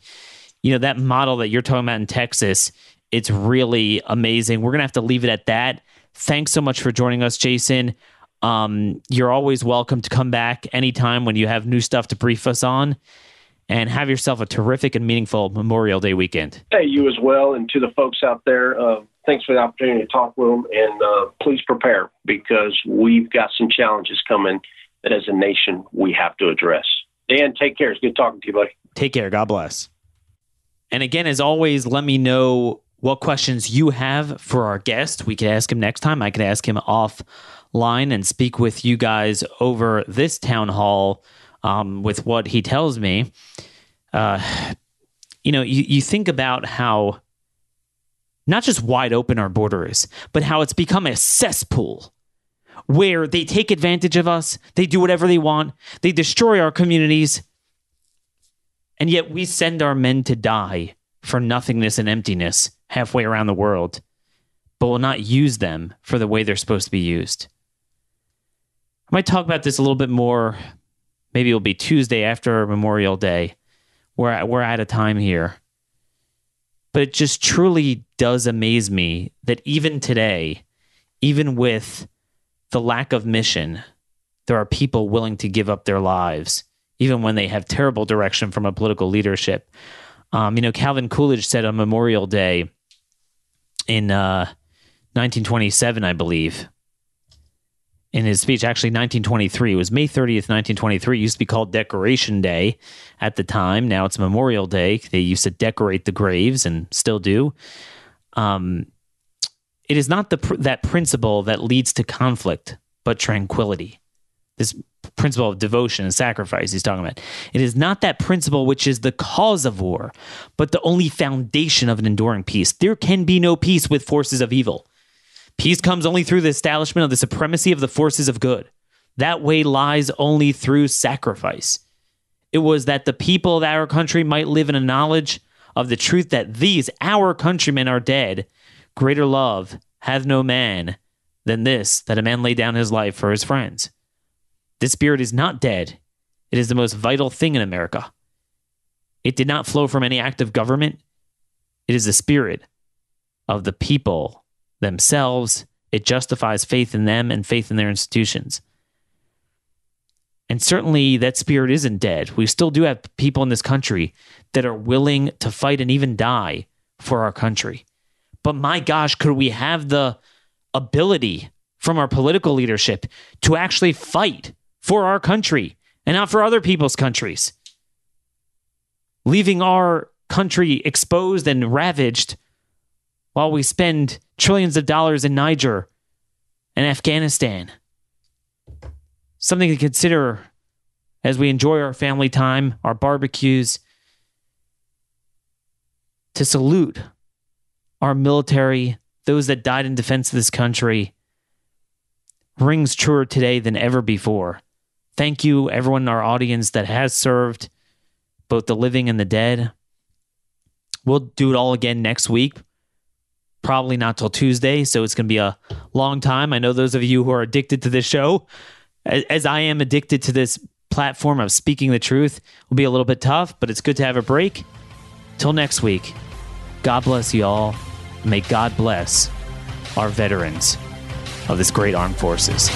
you know, that model that you're talking about in Texas, it's really amazing. We're to have to leave it at that. Thanks so much for joining us, Jaeson. Um, you're always welcome to come back anytime when you have new stuff to brief us on. And have yourself a terrific and meaningful Memorial Day weekend. Hey, you as well. And to the folks out there, uh, thanks for the opportunity to talk with them. And uh, please prepare because we've got some challenges coming that as a nation we have to address. Dan, take care. It's good talking to you, buddy. Take care. God bless. And again, as always, let me know what questions you have for our guest. We could ask him next time. I could ask him offline and speak with you guys over this town hall um, with what he tells me. Uh, you know, you, you think about how not just wide open our border is, but how it's become a cesspool where they take advantage of us, they do whatever they want, they destroy our communities, and yet we send our men to die for nothingness and emptiness halfway around the world, but will not use them for the way they're supposed to be used. I might talk about this a little bit more. Maybe it'll be Tuesday after Memorial Day. We're, we're at a time here. But it just truly does amaze me that even today, even with the lack of mission, there are people willing to give up their lives even when they have terrible direction from a political leadership. Um, you know, Calvin Coolidge said on Memorial Day in uh, 1927, I believe, in his speech, actually 1923, it was May 30th, 1923. It used to be called Decoration Day at the time. Now it's Memorial Day. They used to decorate the graves and still do. Um, it is not the that principle that leads to conflict, but tranquility. This principle of devotion and sacrifice he's talking about. It is not that principle which is the cause of war, but the only foundation of an enduring peace. There can be no peace with forces of evil. Peace comes only through the establishment of the supremacy of the forces of good. That way lies only through sacrifice. It was that the people of our country might live in a knowledge of the truth that these, our countrymen, are dead. Greater love hath no man than this, that a man lay down his life for his friends. This spirit is not dead. It is the most vital thing in America. It did not flow from any act of government. It is the spirit of the people themselves. It justifies faith in them and faith in their institutions. And certainly that spirit isn't dead. We still do have people in this country that are willing to fight and even die for our country. But my gosh, could we have the ability from our political leadership to actually fight for our country and not for other people's countries. Leaving our country exposed and ravaged while we spend trillions of dollars in Niger and Afghanistan. Something to consider as we enjoy our family time, our barbecues, to salute our military, those that died in defense of this country, rings truer today than ever before. Thank you, everyone in our audience that has served both the living and the dead. We'll do it all again next week. Probably not till Tuesday, so it's going to be a long time. I know those of you who are addicted to this show, as I am addicted to this platform of speaking the truth, will be a little bit tough, but it's good to have a break. Till next week, God bless you all. May God bless our veterans of this great armed forces.